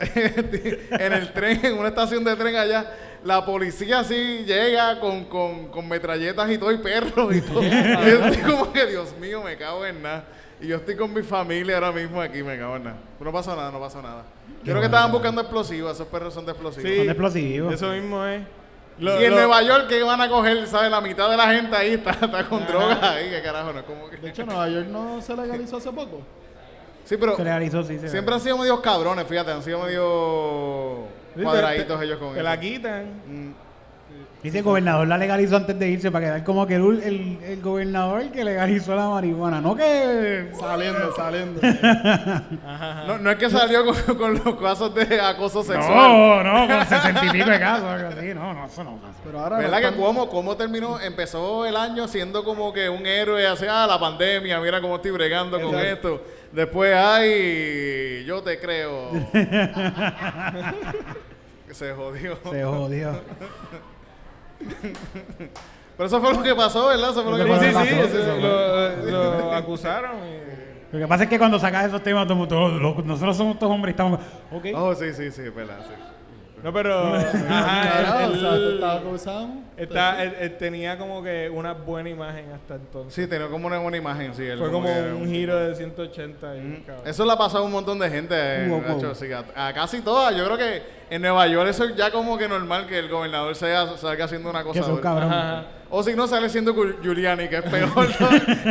en el tren, en una estación de tren allá. La policía así llega con, con, con metralletas y todo y perros y todo. Y yo estoy como que, Dios mío, me cago en nada. Y yo estoy con mi familia ahora mismo aquí, me cago en nada. No pasó nada, no pasó nada. Yo creo que estaban buscando explosivos, esos perros son de explosivos. Sí. Son explosivos. Eso mismo es. Lo- Y en lo- Nueva York, que van a coger? ¿Sabes? La mitad de la gente ahí está, está con drogas ahí. ¿Qué carajo? No es como que... De hecho, Nueva York no se legalizó hace poco. Sí, pero Se legalizó, sí. se siempre han sido medios cabrones, fíjate. Han sido medio Sí, te- cuadraditos ellos con Te eso. la quitan. Mm. Dice el gobernador la legalizó antes de irse para quedar como que el, el, el gobernador que legalizó la marihuana. No que. Saliendo, saliendo. Ajá, ajá. No, no es que salió con, con los casos de acoso sexual. No, no, con sesenta y pico de casos. así. No, no, eso no pasa. Pero ahora no ¿Verdad que están- Cuomo, Cuomo terminó, empezó el año siendo como que un héroe hacia la pandemia, mira cómo estoy bregando con esto. Después, ay, yo te creo. Se jodió. Se jodió. Pero eso fue lo que pasó, ¿verdad? Eso fue lo que Sí, pasó. sí, sí, eso eso lo, lo acusaron. y- Lo que pasa es que cuando sacas esos temas, lo- nosotros somos todos hombres y estamos. Ok. Oh, sí, sí, sí, verdad, sí. No, pero. Ajá, o él- sea, te él- estaba acusado. está- él- él tenía como que una buena imagen hasta entonces. Sí, tenía como una buena imagen, sí. él Fue como un giro de 180. y, cabrón. Eso le ha pasado a un montón de gente, eh, Wow, wow. Nacho, sí, a, a casi todas. Yo creo que en Nueva York eso es ya como que normal que el gobernador sea, salga haciendo una cosa. Que son cabrón. Ajá, ajá. O si no, sale siendo Giuliani, que es peor,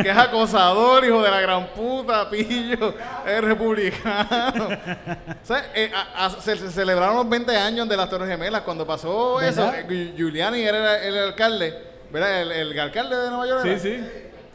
que es acosador, hijo de la gran puta, pillo, es republicano. O sea, eh, a- a- se, se celebraron los 20 años de las Torres Gemelas. Cuando pasó eso, eh, Gi- Giuliani era el, el alcalde, ¿verdad? El, el alcalde de Nueva York. Sí, era. sí.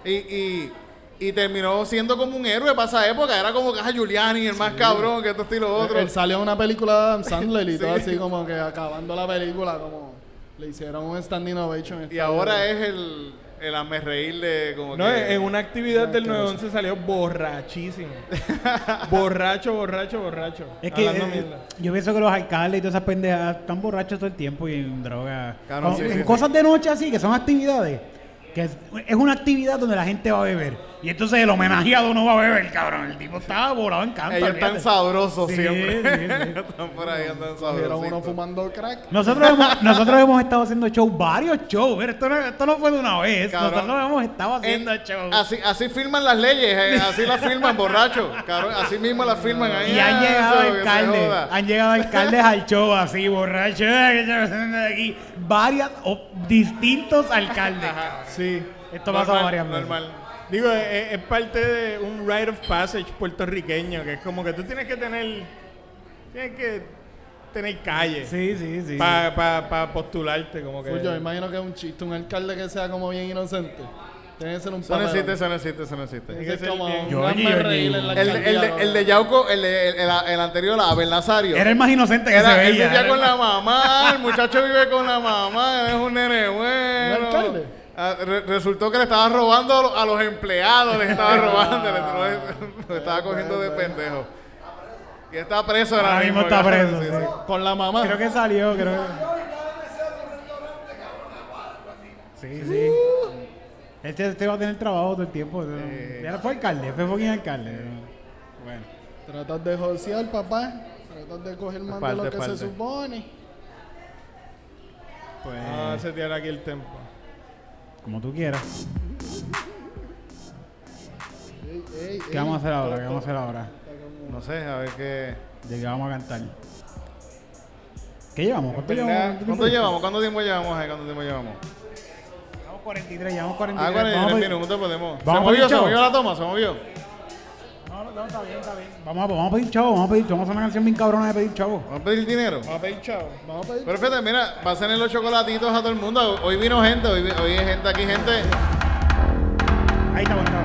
Y, y, y terminó siendo como un héroe para esa época. Era como que ah, Giuliani, el más cabrón, que esto, esto y lo otro. Él salió en una película de Adam Sandler y todo Sí. así como que acabando la película, como le hicieron un stand innovation. Y ahora es el, el hazme reír de como No, que... en una actividad del Qué 911 salió borrachísimo. borracho, borracho, borracho. Es que eh, yo pienso que los alcaldes y todas esas pendejas están borrachos todo el tiempo y en droga. Sí, en sí, cosas de noche así, que son actividades. Que es, es una actividad donde la gente va a beber. Y entonces el homenajeado no va a beber, cabrón. El tipo estaba volado en canto. Ellos están sabrosos Sí, siempre. sí, sí. están por ahí, andan Vieron uno fumando crack. Nosotros hemos, nosotros hemos estado haciendo shows, varios shows. Pero esto no, esto no fue de una vez. Cabrón. Nosotros hemos estado haciendo En- shows. así, así firman las leyes, eh, así las firman, borracho. Cabrón, así mismo las firman ahí. Y han ah, llegado eso, alcaldes, han llegado alcaldes al show así, borrachos, ¿qué está pasando aquí? Varias, o distintos alcaldes. Sí. Esto Normal, varias veces. normal. Digo, es, es parte de un rite of passage puertorriqueño, que es como que tú tienes que tener. Tienes que tener calle Sí, sí, sí. para pa, pa postularte, como que. Pues yo imagino que es un chiste, un alcalde que sea como bien inocente. Tiene que ser un Eso no existe, eso no existe, eso no existe. Tiene que ser como un Yo, yo, reír yo. en la El, el, de, ¿no? el de Yauco, el, de, el, el- el anterior, Abel Nazario. Era el más inocente que se Era- él veía. vivía era con la mamá, el muchacho vive con la mamá, es un nene bueno. ¿Un alcalde? Ah, re- resultó que le estaba robando a, los- los empleados, les estaba robando, le, lo, lo estaba cogiendo de pendejo. Y está preso ahora, Ahora mismo está preso, sí. Con la mamá. Creo que salió, creo que... Sí, sí. Este, este va a tener trabajo todo el tiempo. Ya fue alcalde, fue fucking alcalde. Bueno. Tratas de josear, papá. Tratas de coger más de lo que parte. se supone. Pues, Vamos a setear aquí el tempo. Como tú quieras. Ey, ey, ¿Qué ey. vamos a hacer ahora? ¿Qué vamos a hacer ahora? No sé, a ver qué. ¿De qué vamos a cantar? ¿Qué llevamos? ¿Cuánto ¿Verdad? llevamos? ¿Cuánto llevamos? ¿Cuánto tiempo llevamos ahí? ¿Cuánto tiempo llevamos? Llevamos 43, llevamos Ah, 43. 43 Vamos a- minutos podemos. Se vamos movió, se movió la toma, se movió. No, está bien, está bien. Vamos a, vamos a pedir chavo, vamos a pedir Vamos a hacer una canción bien cabrona de pedir chavo. Vamos a pedir dinero. Vamos a pedir chavo. Vamos a pedir. Pero fíjate, mira, pasen los chocolatitos a todo el mundo. Hoy vino gente, hoy, hoy hay gente aquí, gente. Ahí está, bueno,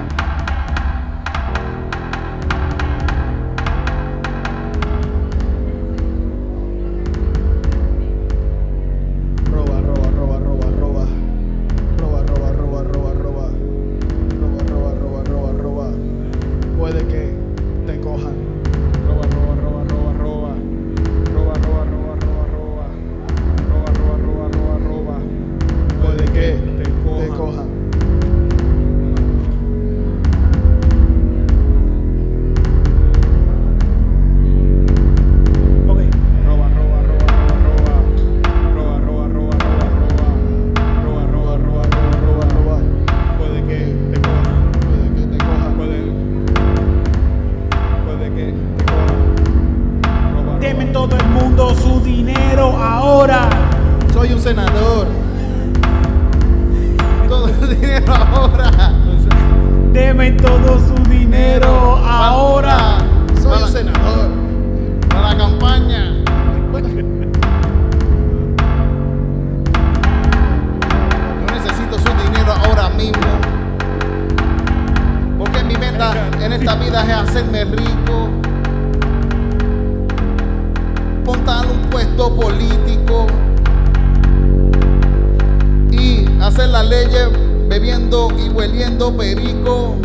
político. Y hacer las leyes bebiendo y hueliendo perico.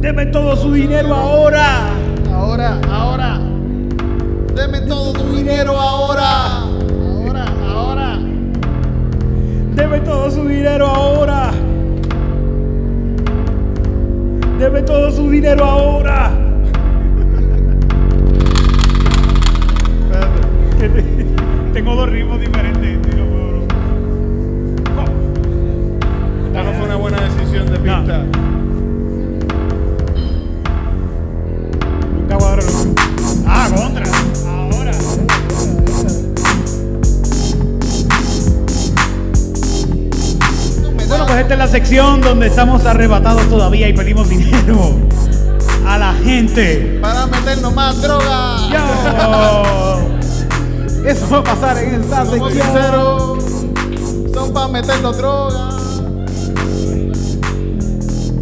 Deme todo su dinero ahora. Ahora, ahora, Deme todo tu dinero ahora. ahora, ahora. Deme todo su dinero ahora. Deme todo su dinero ahora. Que Tengo dos ritmos diferentes. Esta no fue una buena decisión de pista. Nunca voy a Ah, contra. Ahora. Bueno, pues esta es la sección donde estamos arrebatados todavía y pedimos dinero a la gente. Para meternos más droga. ¡Yo! Eso va a pasar en esta Somos sección. sinceros. Son para meternos droga.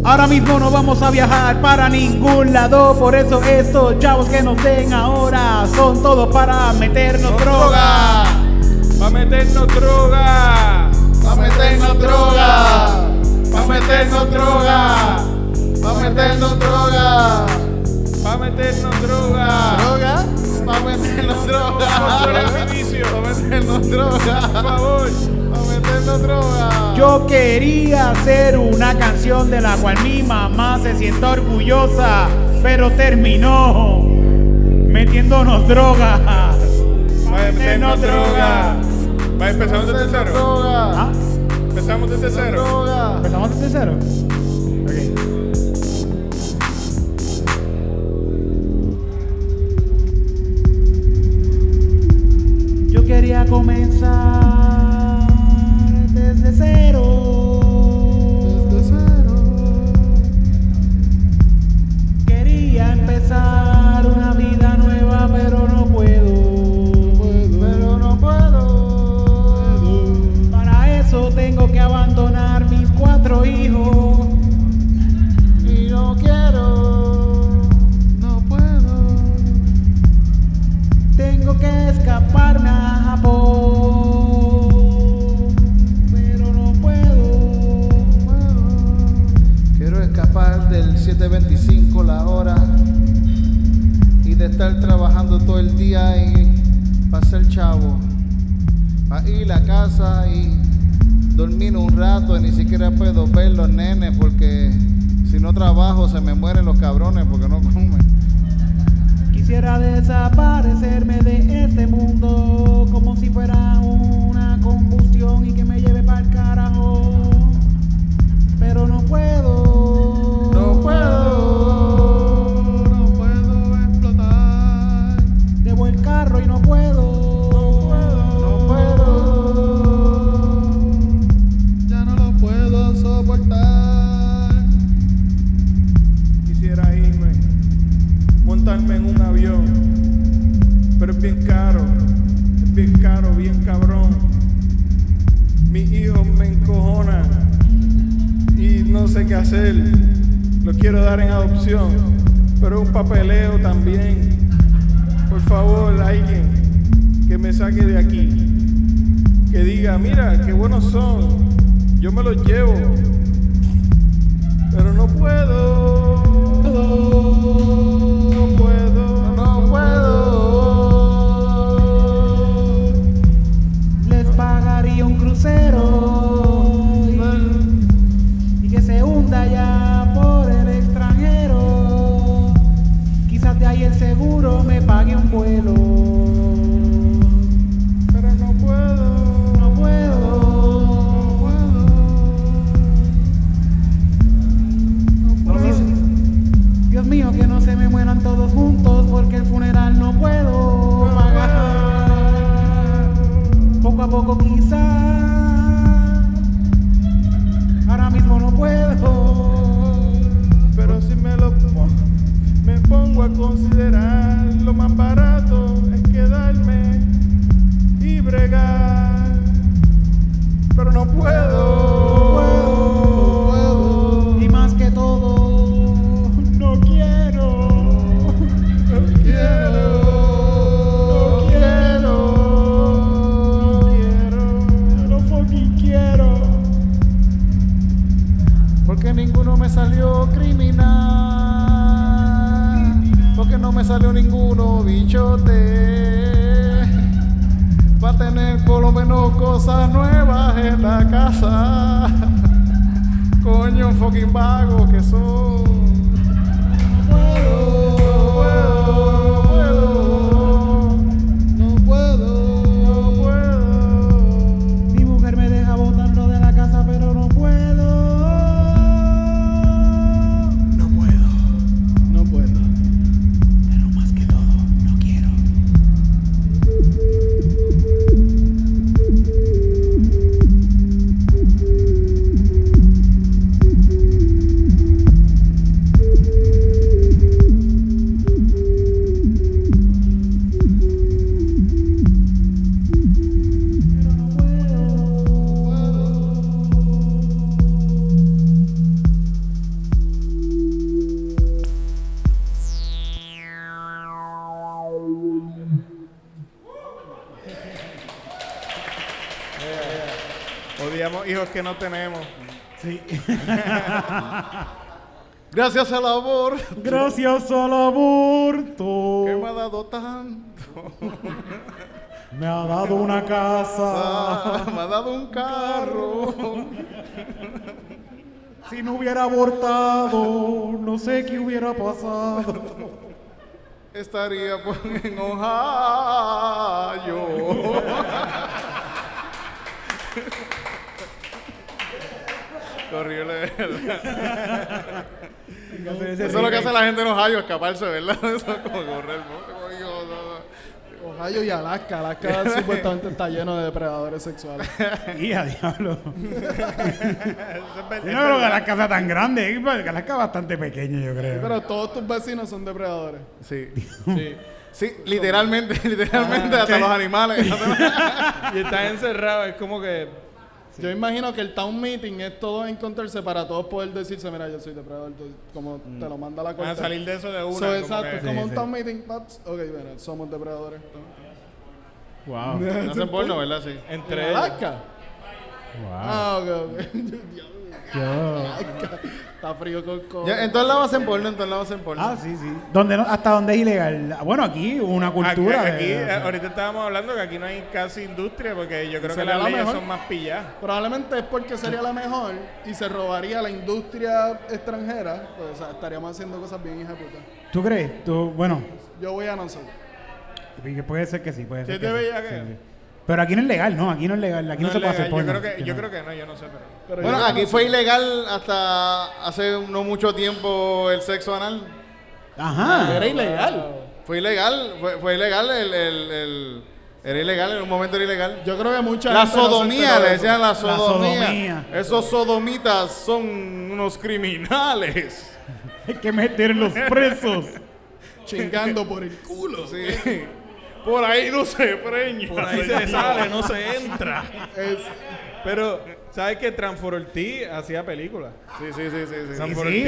Ahora mismo no vamos a viajar para ningún lado, por eso estos chavos que nos den ahora son todos para meternos droga. Va a meternos droga. Pa' meternos droga. Pa' meternos droga. Pa' meternos droga. Va a meternos droga. Droga. Pa' meternos droga. Inicio. Pa' meternos droga. Por favor. Pa' meternos droga. Yo quería hacer una canción de la cual mi mamá se sienta orgullosa, pero terminó metiéndonos droga. A meternos droga. Va, empezamos desde cero. droga. ¿Ah? Empezamos desde cero. Droga. ¿Empezamos desde cero? Diga, mira, qué buenos son. Yo me los llevo. Pero no puedo. Cosas nuevas en la casa. Coño, fucking vago que son. Que no tenemos. Sí. Gracias al amor Gracias al aborto. que me ha dado tanto. Me ha dado una casa. me ha dado un carro. Si no hubiera abortado, no sé qué hubiera pasado. Estaría pues, en Ohio. Horrible. Eso es lo que hace la gente en Ohio, escaparse, ¿verdad? Eso es como correr. no, no. Ohio y Alaska. Alaska supuestamente está lleno de depredadores sexuales. Y a diablo. Yo no creo que la casa tan grande. Que la casa es bastante pequeña, yo creo. Pero todos tus vecinos son depredadores. Sí. Sí. Sí, literalmente, literalmente, hasta los animales. Y estás encerrado, es como que. Yo imagino que el town meeting es todo encontrarse para todos poder decirse, mira, yo soy depredador, tú- como te lo manda la Van a corte. salir de eso de una. So, como exacto, que- es como Sí, un sí. town meeting, but, ok, mira, somos depredadores. Wow. No hacen porno, ¿verdad? Sí. ¿En Entre ellos. Alaska? Wow. Ah, ok, ok. Diablo, Yo- Está frío con coco. En todos lados hacen porno, en todos lados hacen porno. Ah, sí, sí. ¿Dónde no- ¿Hasta dónde es ilegal? Bueno, aquí una Aquí, cultura. aquí, de- eh, ahorita estábamos hablando que aquí no hay casi industria porque yo creo que Sería las la leyes mejor. son más pilladas. Probablemente es porque sería la mejor y se robaría la industria extranjera. Pues, o sea, estaríamos haciendo cosas bien hija de puta. ¿Tú crees? Tú, bueno, Yo voy a no y puede ser que sí, puede ser ¿Sí que te sí. veía que? Sí, sí. Pero aquí no es legal, ¿no? Aquí no es legal. Aquí no, No se puede hacer legal, yo porno. creo que, yo creo que no, yo no sé, pero. Pero Bueno, aquí no fue sé. ilegal hasta hace no mucho tiempo el sexo anal. Ajá. Era ilegal. Fue ilegal, fue, fue ilegal el, el, el- Era ilegal, en un momento era ilegal. Yo creo que mucha La sodomía, le decían la sodomía. sodomía. Esos sodomitas son unos criminales. Hay que meterlos presos. Chingando por el culo. Sí. Por ahí no se preña. Por ahí se sale, no se entra. Es- Pero, ¿sabes que Transfor Ortiz hacía películas? Sí, sí, sí, sí. sí. Sí,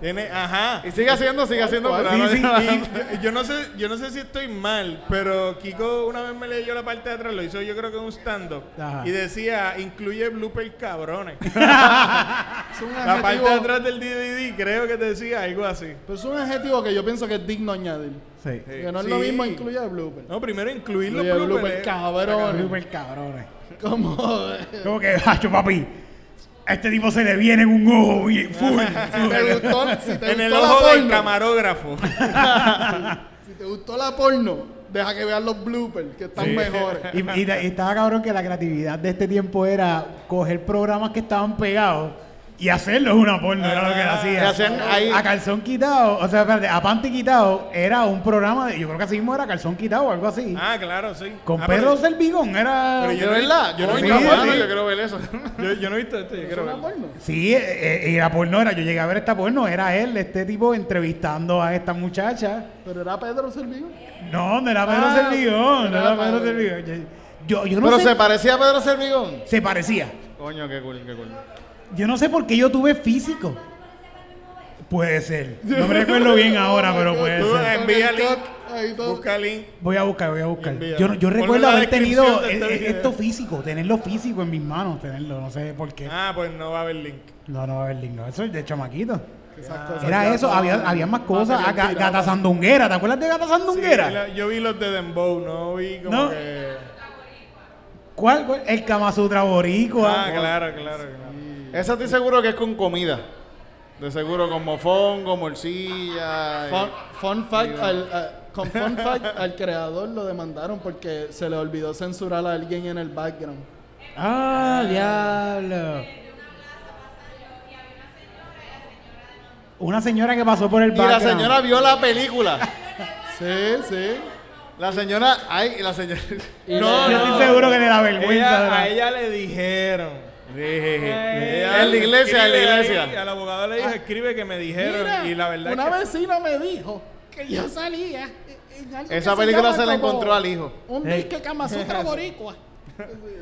tiene ajá. Y sigue haciendo, sigue haciendo. Sí, sí, Y yo, no sé, yo no sé si estoy mal, pero Kiko una vez me leyó la parte de atrás, lo hizo yo creo que en un stand-up. Y decía, incluye blooper cabrones. es un la parte de atrás del DVD creo que decía algo así. pero es un adjetivo que yo pienso que es digno añadir. Sí. Que no es Sí. lo mismo incluir el blooper. No, primero incluir los Incluye el bloopers. blooper, cabrón. Cabrones. Como Como que, hacho, papi. A este tipo se le viene en un ojo bien full. si te gustó, si te En el gustó la ojo del porno, camarógrafo. si te gustó la porno, deja que vean los bloopers que están mejores. Y, y- y estaba cabrón que la creatividad de este tiempo era coger programas que estaban pegados y hacerlos una porno, era lo que él Le hacía. hacían ahí- A calzón quitado, o sea, espérate, a panty quitado, era un programa de, yo creo que así mismo era calzón quitado o algo así. ah, claro, sí. Con Ah, Pedro Servigón, era... Pero ¿De yo no- verdad? Yo no he Sí, visto sí. mano, yo quiero ver eso. Yo, yo no he visto esto, yo ¿Es quiero verlo. porno? Sí, eh, eh, y la porno era, yo llegué a ver esta porno, era él, este tipo entrevistando a esta muchacha. Pero era Pedro Servigo. No, no era Pedro Ah, Servigón, no era era Pedro Pedro. Servigón. Yo, yo no Pero sé, se parecía a Pedro Servigón. se parecía. Coño, qué cool, qué cool. Yo no sé por qué yo tuve físico. Puede ser. No me recuerdo bien ahora, pero puede Tú ser. envía link, busca link. Voy a buscar, voy a buscar. Envía. Yo, yo recuerdo haber tenido de este eh, video. esto físico, tenerlo físico en mis manos, tenerlo, no sé por qué. Ah, pues no va a haber link. No, no va a haber link, no, eso es de chamaquito. Esas cosas Era eso, había, había más cosas. Ah, material Ga- pirata. Gata Sandunguera, ¿te acuerdas de Gata Sí, Sandunguera? la- yo vi los de Dembow, no vi como No. que... ¿Cuál, cuál? El Kama Sutra Boricua. Ah, claro, claro, claro. Esa estoy seguro que es con comida. De seguro con mofongo, morcilla. Fun, fun fact, al, a- con fun fact, al creador lo demandaron porque se le olvidó censurar a alguien en el background. Ah, diablo. Una señora que pasó por el Y la background. señora vio la película. Sí, sí. La señora, ay, la señora. No, Yo estoy seguro que le da vergüenza. Ella- a ella le dijeron. En la iglesia, en la escribe ahí, iglesia. al abogado le dijo, escribe que me dijeron. Mira, y la verdad una es que... vecina me dijo que yo salía en algo que Esa película se la encontró al hijo. Un Sí. disque Kama Sutra boricua.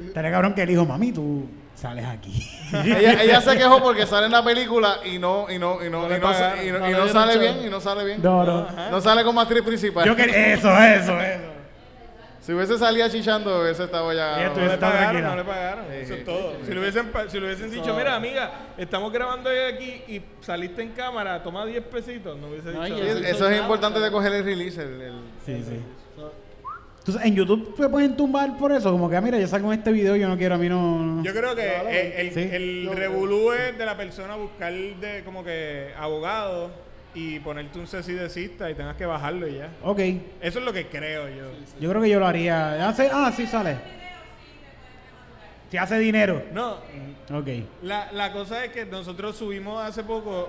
Estaría cabrón que el hijo, mami, tú sales aquí. ella, ella se quejó porque sale en la película y no, y no, y no, No y no, y no- y sale bien, y no sale bien. No, no. No sale como actriz principal. Yo quería. Eso, eso, eso. Si hubiese salido chichando, hubiese estado ya. No le pagaron, no le pagaron. Eso es todo. Si le hubiesen, si le hubiesen dicho, mira, amiga, estamos grabando hoy aquí y saliste en cámara, toma 10 pesitos, no hubiese dicho. Sí, nada. eso es importante de coger el release. El, el- Sí, sí. Entonces, en YouTube te pueden tumbar por eso. Como que, ah, mira, yo salgo en este video, yo no quiero, a mí no. no. Yo creo que Claro. el, Sí. el revolú es de la persona buscar de como que abogado y ponerte un cesidecista y tengas que bajarlo y ya. Ok. Eso es lo que creo yo. Yo creo que yo lo haría. Hace, ah, sí sale. Si hace dinero. No, Ok. la, la cosa es que nosotros subimos hace poco,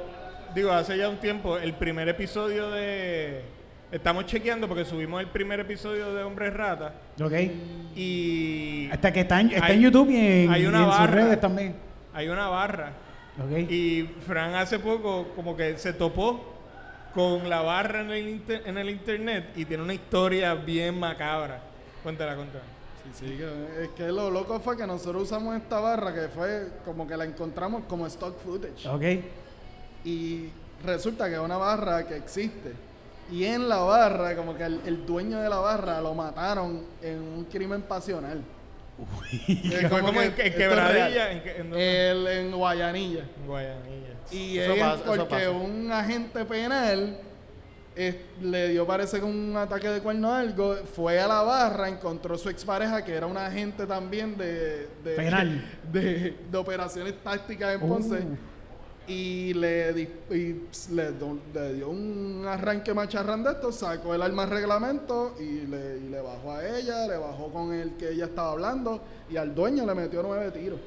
digo, hace ya un tiempo, el primer episodio de... Estamos chequeando porque subimos el primer episodio de Hombres Rata Ok. y Hasta que está en, está Hay- en YouTube y en, hay y sus redes también. hay una barra Ok. Y Fran hace poco como que se topó con la barra en el, inter- en el internet y tiene una historia bien macabra. Cuéntala, cuéntala. Sí, sí, que- es que lo loco fue que nosotros usamos esta barra que fue como que la encontramos como stock footage. Ok. Y resulta que es una barra que existe. Y en la barra, como que el, el dueño de la barra lo mataron en un crimen pasional. Es Fue como en, Quebradilla, en, que- en? El, en Guayanilla. En Guayanilla. Y Eso es pasa, eso porque pasa. un agente penal es- le dio, parece que un ataque de cuerno o algo, fue a la barra, encontró su expareja, que era un agente también de, de, Penal. de, de operaciones tácticas en Ponce, Uh. Y, le, di- y le, do- le dio un arranque macharrán de esto, sacó el arma al reglamento y le, y le bajó a ella, le bajó con el que ella estaba hablando, y al dueño le metió nueve tiros.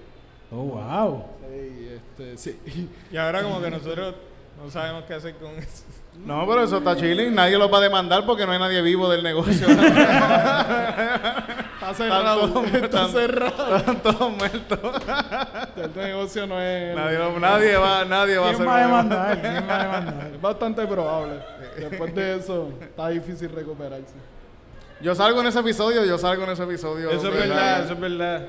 Oh, wow. Sí, este, sí. Y ahora como que nosotros no sabemos qué hacer con eso. No, pero eso está chilling. Nadie lo va a demandar porque no hay nadie vivo del negocio. Cerrado. todos- Está están- cerrado. Están todos muertos. El negocio no es. nadie, no- nadie va, nadie va a hacer ¿Quién va a demandar? ¿Quién va a demandar? Es bastante probable. Después de eso, está difícil recuperarse. Yo salgo en ese episodio, yo salgo en ese episodio. Eso es ¿verdad? verdad, eso es verdad.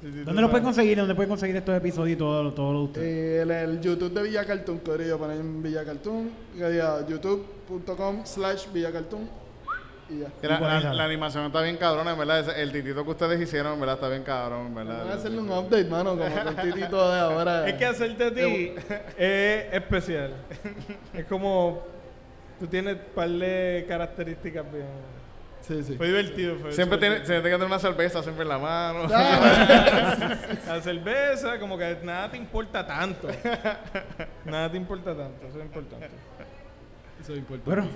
¿Dónde lo pueden sabes. conseguir? ¿Dónde pueden conseguir estos episodios y todo, todo lo de ustedes? Eh, el, el YouTube de Villa Cartoon, Corillo, ponen Villa Cartoon, diga youtube.com slash Villa Cartoon y ya. La, la- la animación está bien cabrona, en verdad. Ese- El titito que ustedes hicieron, en verdad, está bien cabrón, en Voy a verdad. hacerle un update, mano, como con titito de ahora. Es que hacerte a ti es especial. Es como. Tú tienes un par de características bien. Sí, sí. Fue divertido. Fue Siempre tiene, divertido. siempre tiene que tener una cerveza siempre en la mano. La cerveza, como que nada te importa tanto. Nada te importa tanto, eso es importante. Eso es importante. Bueno,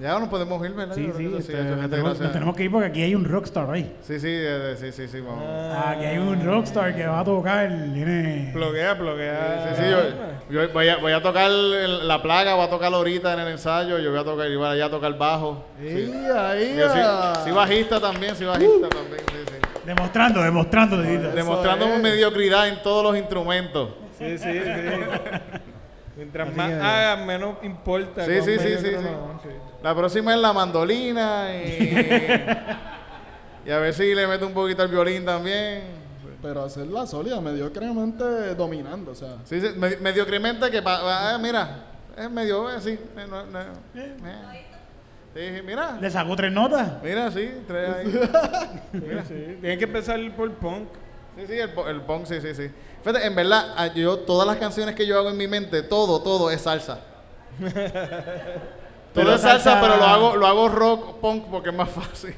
ya nos podemos ir, ¿verdad? sí, sí, que este, nos, tenemos, gracias. nos tenemos que ir porque aquí hay un rockstar ahí. Sí, sí, eh, sí, sí, sí, vamos. Ah, aquí hay un rockstar que va a tocar. Viene... Pluguea, pluguea. Sí, sí, yo, yo voy, a, voy a tocar el- la plaga, voy a tocar ahorita en el ensayo, yo voy a tocar, iba allá a tocar bajo. ¡Ey, ahí! Ah! soy bajista también, soy bajista también, sí, sí. Demostrando, demostrando. Demostrando mediocridad en todos los instrumentos. Sí, sí, sí. Mientras Así más que- hagas, menos importa. Sí, sí, sí. La próxima es la mandolina y, y a ver si le meto un poquito al violín también. Pero hacerla sólida, mediocremente dominando, o sea. Sí, sí, me- mediocremente que, pa- ah, mira, es medio, eh, sí. eh, no, no, eh. Sí, sí, mira, Le sacó tres notas. mira, sí, tres ahí. Sí, sí. Tienes que empezar por punk. Sí, sí, el, el punk, sí, sí, sí. Fíjate, en verdad, ah, yo, todas las canciones que yo hago en mi mente, todo, todo es salsa. todo es salsa, salsa- pero lo hago, lo hago rock, punk, porque es más fácil.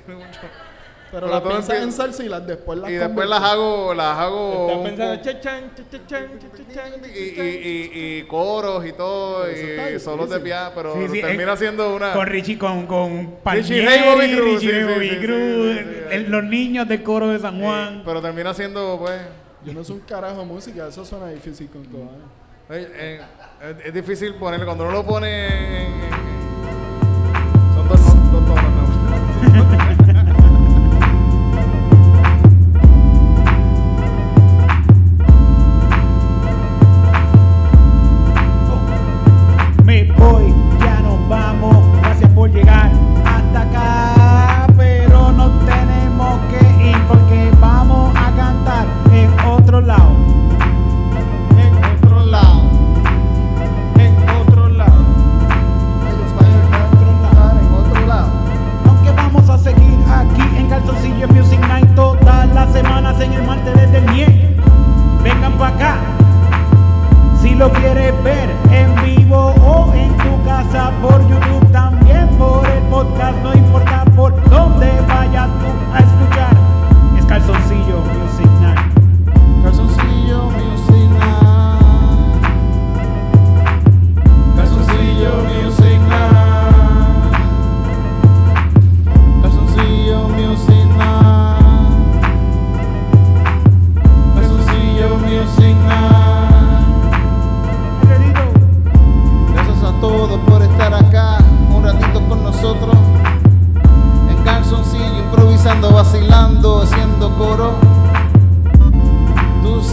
Pero Pero las todo piensas en empieza- salsa y las después las y después las hago, las hago Estás y, y, y, y coros y todo, y solos de piano, pero Sí, sí, termina eh, siendo una... Con Richie, con, con Palmieri, Richie Bobby Cruz, los niños del coro de San Juan. eh, pero termina siendo, pues... Yo no soy un carajo de música, eso suena difícil con cojones. eh, eh, es, es difícil ponerle, cuando uno lo pone en...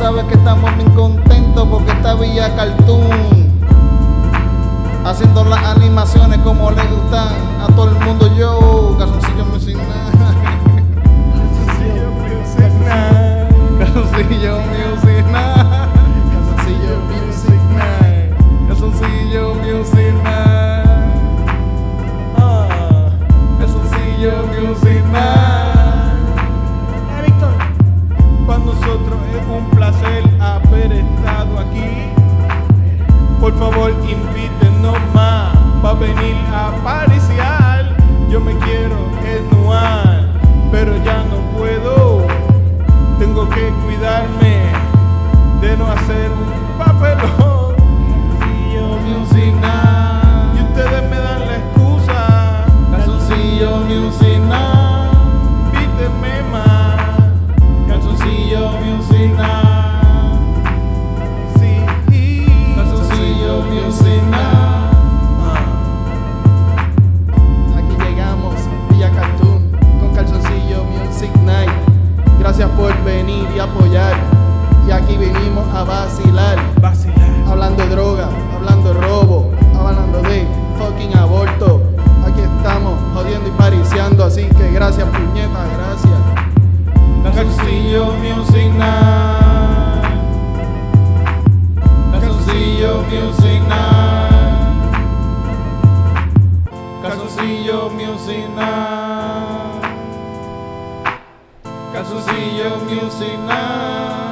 sabes que estamos bien contentos porque está Villa Cartoon haciendo las animaciones como le gustan a todo el mundo. Yo, calzoncillo music night. calzoncillo music night. Calzoncillo Music night. Calzoncillo music night. Ah. Calzoncillo music night nosotros. Es un placer haber estado aquí. Por favor, invítenos más para venir a apariciar. Yo me quiero enuar, pero ya no puedo. Tengo que cuidarme de no hacer un papelón. Y Y ustedes me dan la excusa. Casulcillo music Calzoncillo Music Night. Aquí llegamos Villa Cartoon con Calzoncillo Music Night. Gracias por venir y apoyar. Y aquí vinimos a vacilar. Vacilar. Hablando de droga, hablando de robo, hablando de fucking aborto. Aquí estamos jodiendo y pariciando. Así que gracias, puñeta, gracias. Calzoncillo Music Night. Calzoncillo Music Night. Calzoncillo Music Night. Calzoncillo Music Night.